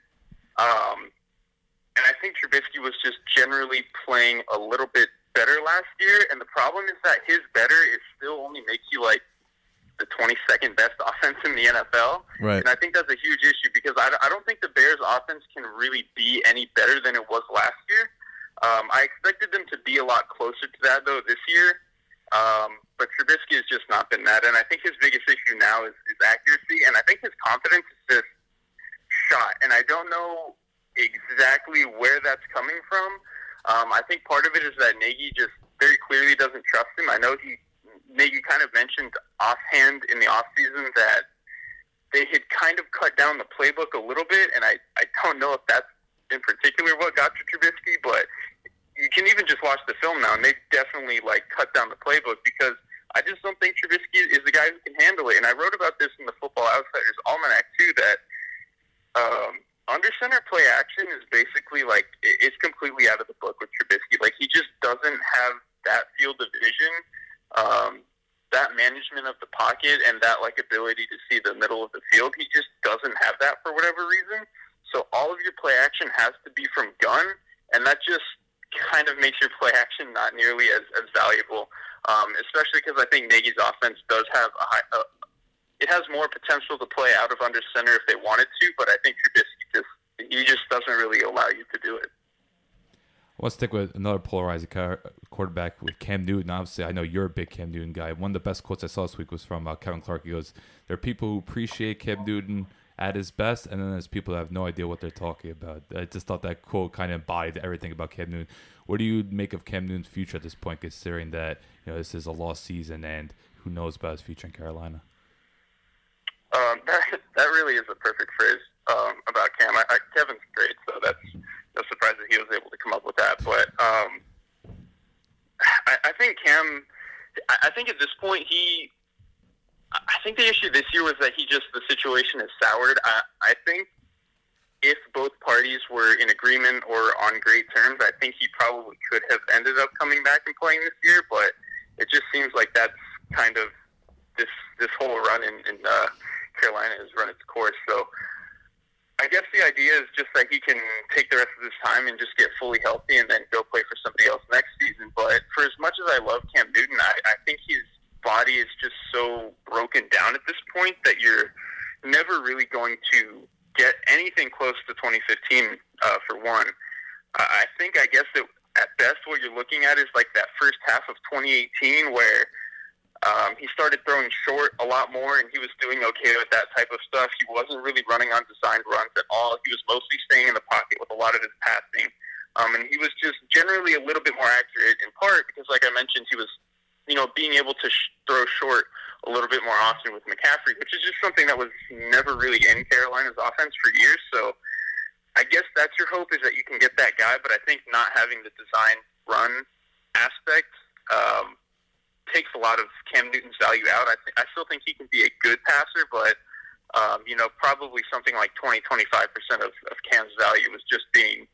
Um, and I think Trubisky was just generally playing a little bit better last year. And the problem is that his better is still only makes you like the 22nd best offense in the NFL. Right. And I think that's a huge issue because I, I don't think the Bears' offense can really be any better than it was last year. Um, I expected them to be a lot closer to that though this year. Um, but Trubisky has just not been that, and I think his biggest issue now is, is accuracy, and I think his confidence is just shot, and I don't know exactly where that's coming from. Um, I think part of it is that Nagy just very clearly doesn't trust him. I know he Nagy kind of mentioned offhand in the offseason that they had kind of cut down the playbook a little bit, and I, I don't know if that's in particular what got to Trubisky, but you can even just watch the film now, and they definitely like cut down the playbook because I just don't think Trubisky is the guy who can handle it. And I wrote about this in the Football Outsiders Almanac too that um, under center play action is basically like it's completely out of the book with Trubisky. Like he just doesn't have that field of vision, um, that management of the pocket, and that like ability to see the middle of the field. He just doesn't have that for whatever reason. So all of your play action has to be from gun, and that just kind of makes your play action not nearly as, as valuable. Um, especially because I think Nagy's offense does have a high, uh, it has more potential to play out of under center if they wanted to, but I think Trubisky just he just doesn't really allow you to do it. Let's stick with another polarizing quarterback with Cam Newton. Obviously, I know you're a big Cam Newton guy. One of the best quotes I saw this week was from uh, Kevin Clark. He goes, "There are people who appreciate Cam Newton at his best, and then there's people that have no idea what they're talking about." I just thought that quote kind of embodied everything about Cam Newton. What do you make of Cam Newton's future at this point, considering that you know this is a lost season and who knows about his future in Carolina? Um, that, that really is a perfect phrase um, about Cam. I, I, Kevin's great, so that's no surprise that he was able to come up with that. But um, I, I think Cam, I, I think at this point he, I think the issue this year was that he just the situation has soured. I, I think if both parties were in agreement or on great terms, I think he probably could have ended up coming back and playing this year. But it just seems like that's kind of this this whole run in, in uh, Carolina has run its course. So I guess the idea is just that he can take the rest of his time and just get fully healthy and then go play for somebody else next season. But for as much as I love Cam Newton, I, I think his body is just so broken down at this point that you're never really going to get anything close to 2015 uh, for one. I think I guess that at best what you're looking at is like that first half of 2018 where um, he started throwing short a lot more, and he was doing okay with that type of stuff. He wasn't really running on designed runs at all. He was mostly staying in the pocket with a lot of his passing, um, and he was just generally a little bit more accurate. In part because, like I mentioned, he was, you know, being able to sh- throw short a little bit more often with McCaffrey, which is just something that was never really in Carolina's offense for years. So, I guess that's your hope is that you can get that guy, but I think not having the design run aspect. Um, takes a lot of Cam Newton's value out. I, th- I still think he can be a good passer, but um, you know, probably something like 20, 25 percent of, of Cam's value was just being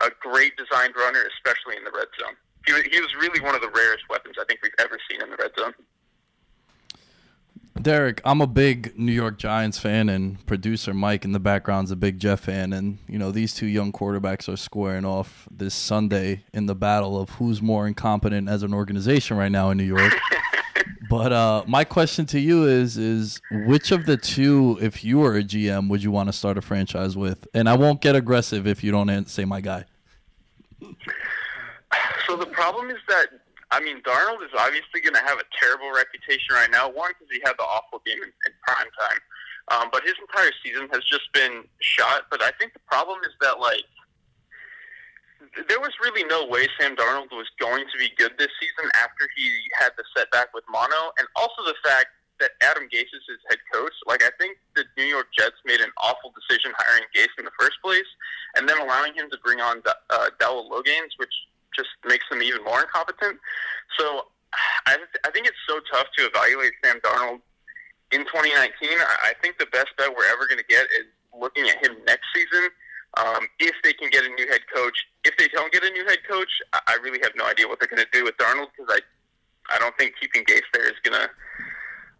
a great designed runner, especially in the red zone. He he was really one of the rarest weapons I think we've ever seen in the red zone. Derrik, I'm a big New York Giants fan, and producer Mike in the background's a big Jets fan. And, you know, these two young quarterbacks are squaring off this Sunday in the battle of who's more incompetent as an organization right now in New York. but uh, my question to you is is which of the two, if you were a GM, would you want to start a franchise with? And I won't get aggressive if you don't say my guy. So the problem is that I mean, Darnold is obviously going to have a terrible reputation right now. One, because he had the awful game in, in prime time, um, but his entire season has just been shot. But I think the problem is that like there was really no way Sam Darnold was going to be good this season after he had the setback with mono, and also the fact that Adam Gase is his head coach. Like I think the New York Jets made an awful decision hiring Gase in the first place, and then allowing him to bring on uh, Dowell Loggains, which just makes them even more incompetent. So I, I think it's so tough to evaluate Sam Darnold in 2019. I think the best bet we're ever going to get is looking at him next season. Um, if they can get a new head coach, if they don't get a new head coach, I really have no idea what they're going to do with Darnold because I, I don't think keeping Gase there is going to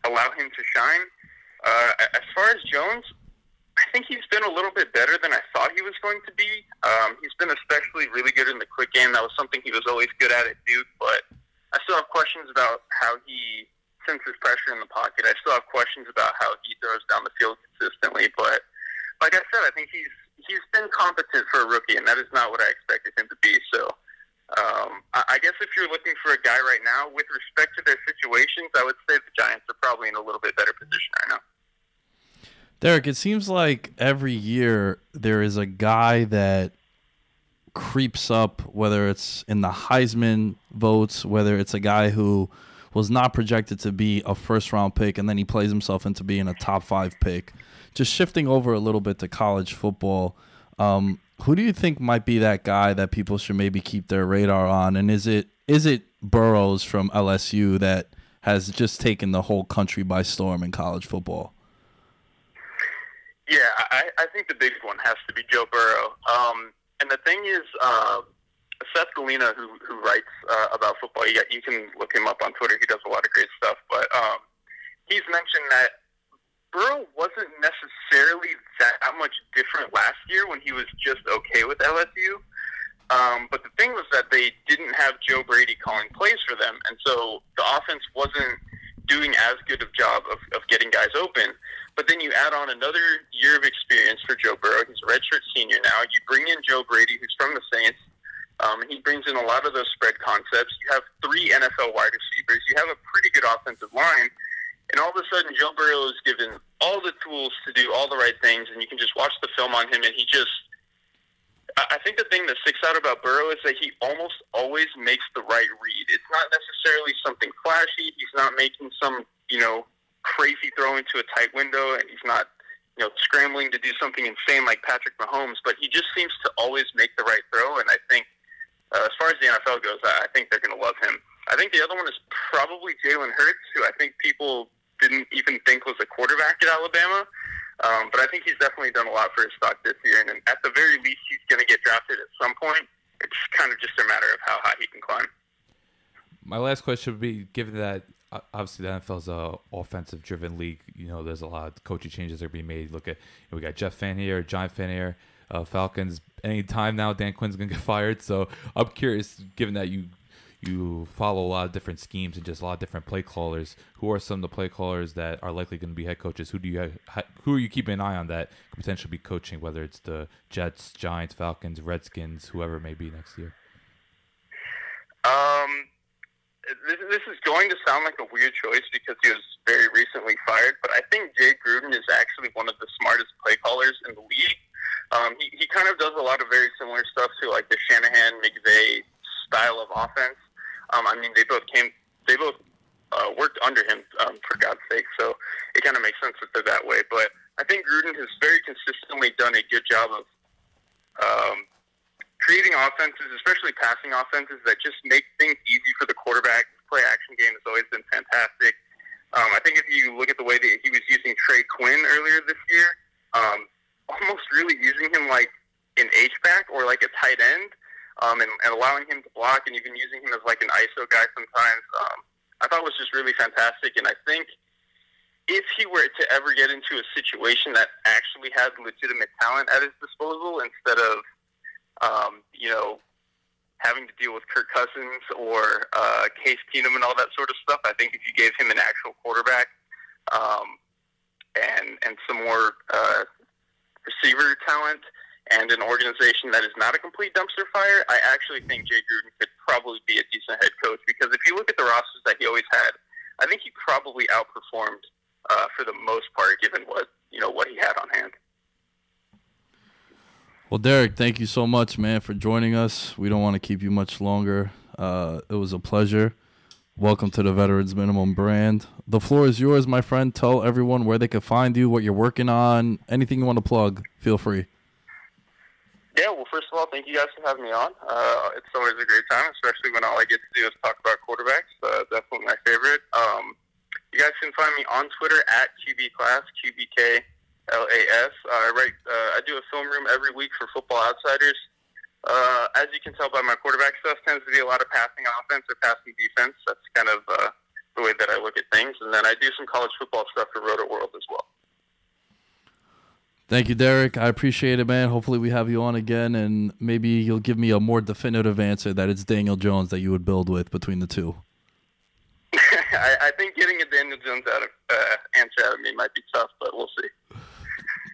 allow him to shine. Uh, as far as Jones, I think he's been a little bit better than I thought he was going to be. Um, he's been especially really good in the quick game. That was something he was always good at at Duke, but I still have questions about how he senses pressure in the pocket. I still have questions about how he throws down the field consistently. But like I said, I think he's he's been competent for a rookie, and that is not what I expected him to be. So. Um, I guess if you're looking for a guy right now, with respect to their situations, I would say the Giants are probably in a little bit better position right now. Derrik, it seems like every year there is a guy that creeps up, whether it's in the Heisman votes, whether it's a guy who was not projected to be a first round pick and then he plays himself into being a top five pick. Just shifting over a little bit to college football, um, who do you think might be that guy that people should maybe keep their radar on? And is it is it Burrows from LSU that has just taken the whole country by storm in college football? Yeah, I, I think the biggest one has to be Joe Burrow. Um, and the thing is, uh, Seth Galina, who who writes uh, about football, you, you can look him up on Twitter. He does a lot of great stuff. But um, he's mentioned that Burrow wasn't necessarily that much different last year when he was just okay with LSU. Um, but the thing was that they didn't have Joe Brady calling plays for them, and so the offense wasn't doing as good of job of, of getting guys open. Then you add on another year of experience for Joe Burrow. He's a redshirt senior now. You bring in Joe Brady, who's from the Saints. Um, he brings in a lot of those spread concepts. You have three NFL wide receivers. You have a pretty good offensive line. And all of a sudden, Joe Burrow is given all the tools to do all the right things, and you can just watch the film on him, and he just. I think the thing that sticks out about Burrow is that he almost always makes the right read. It's not necessarily something flashy. He's not making some, you know, crazy throw into a tight window, and he's not, you know, scrambling to do something insane like Patrick Mahomes. But he just seems to always make the right throw, and I think, uh, as far as the NFL goes, I, think they're going to love him. I think the other one is probably Jalen Hurts, who I think people didn't even think was a quarterback at Alabama. Um, but I think he's definitely done a lot for his stock this year, and at the very least, he's going to get drafted at some point. It's kind of just a matter of how high he can climb. My last question would be: Given that obviously the NFL is a offensive driven league. You know, there's a lot of coaching changes that are being made. Look at we got Jets Fan here, John Fan here, uh, Falcons. Any time now, Dan Quinn's gonna get fired. So I'm curious, given that you you follow a lot of different schemes and just a lot of different play callers. Who are some of the play callers that are likely going to be head coaches? Who do you who are you keeping an eye on that could potentially be coaching? Whether it's the Jets, Giants, Falcons, Redskins, whoever it may be next year. Um, this, this is going to sound like a weird choice because he was very recently fired, but I think Jay Gruden is actually one of the smartest play callers in the league. Um, he, he kind of does a lot of very similar stuff to like the Shanahan McVay style of offense. Um, I mean, they both came, they both uh, worked under him um, for God's sake, so it kind of makes sense that they're that way. But I think Gruden has very consistently done a good job of um, creating offenses, especially passing offenses, that just make things easy for the quarterback. Play action game has always been fantastic. Um, I think if you look at the way that he was using Trey Quinn earlier this year, um, almost really using him like an H back or like a tight end, um, and, and allowing him to block, and even using him as like an ISO guy sometimes. Um, I thought was just really fantastic, and I think if he were to ever get into a situation that actually had legitimate talent at his disposal instead of, um, you know, having to deal with Kirk Cousins or uh, Case Keenum and all that sort of stuff, I think if you gave him an actual quarterback um, and and some more uh, receiver talent and an organization that is not a complete dumpster fire, I actually think Jay Gruden could probably be a decent head coach because if you look at the rosters that he always had, I think he probably outperformed uh, for the most part, given what you know what he had on hand. Well, Derrik, thank you so much, man, for joining us. We don't want to keep you much longer. Uh, it was a pleasure. Welcome to the Veterans Minimum brand. The floor is yours, my friend. Tell everyone where they can find you, what you're working on, anything you want to plug. Feel free. Yeah, well, first of all, thank you guys for having me on. Uh, it's always a great time, especially when all I get to do is talk about quarterbacks. Uh, definitely my favorite. Um, you guys can find me on Twitter at QBKlass, QBK L-A-S. Uh, I write, uh, I do a film room every week for Football Outsiders. Uh, as you can tell by my quarterback stuff, tends to be a lot of passing offense or passing defense. That's kind of uh, the way that I look at things. And then I do some college football stuff for Rotoworld as well. Thank you, Derrik. I appreciate it, man. Hopefully, we have you on again, and maybe you'll give me a more definitive answer that it's Daniel Jones that you would build with between the two. I, I think getting a Daniel Jones out of, uh, answer out of me might be tough, but we'll see.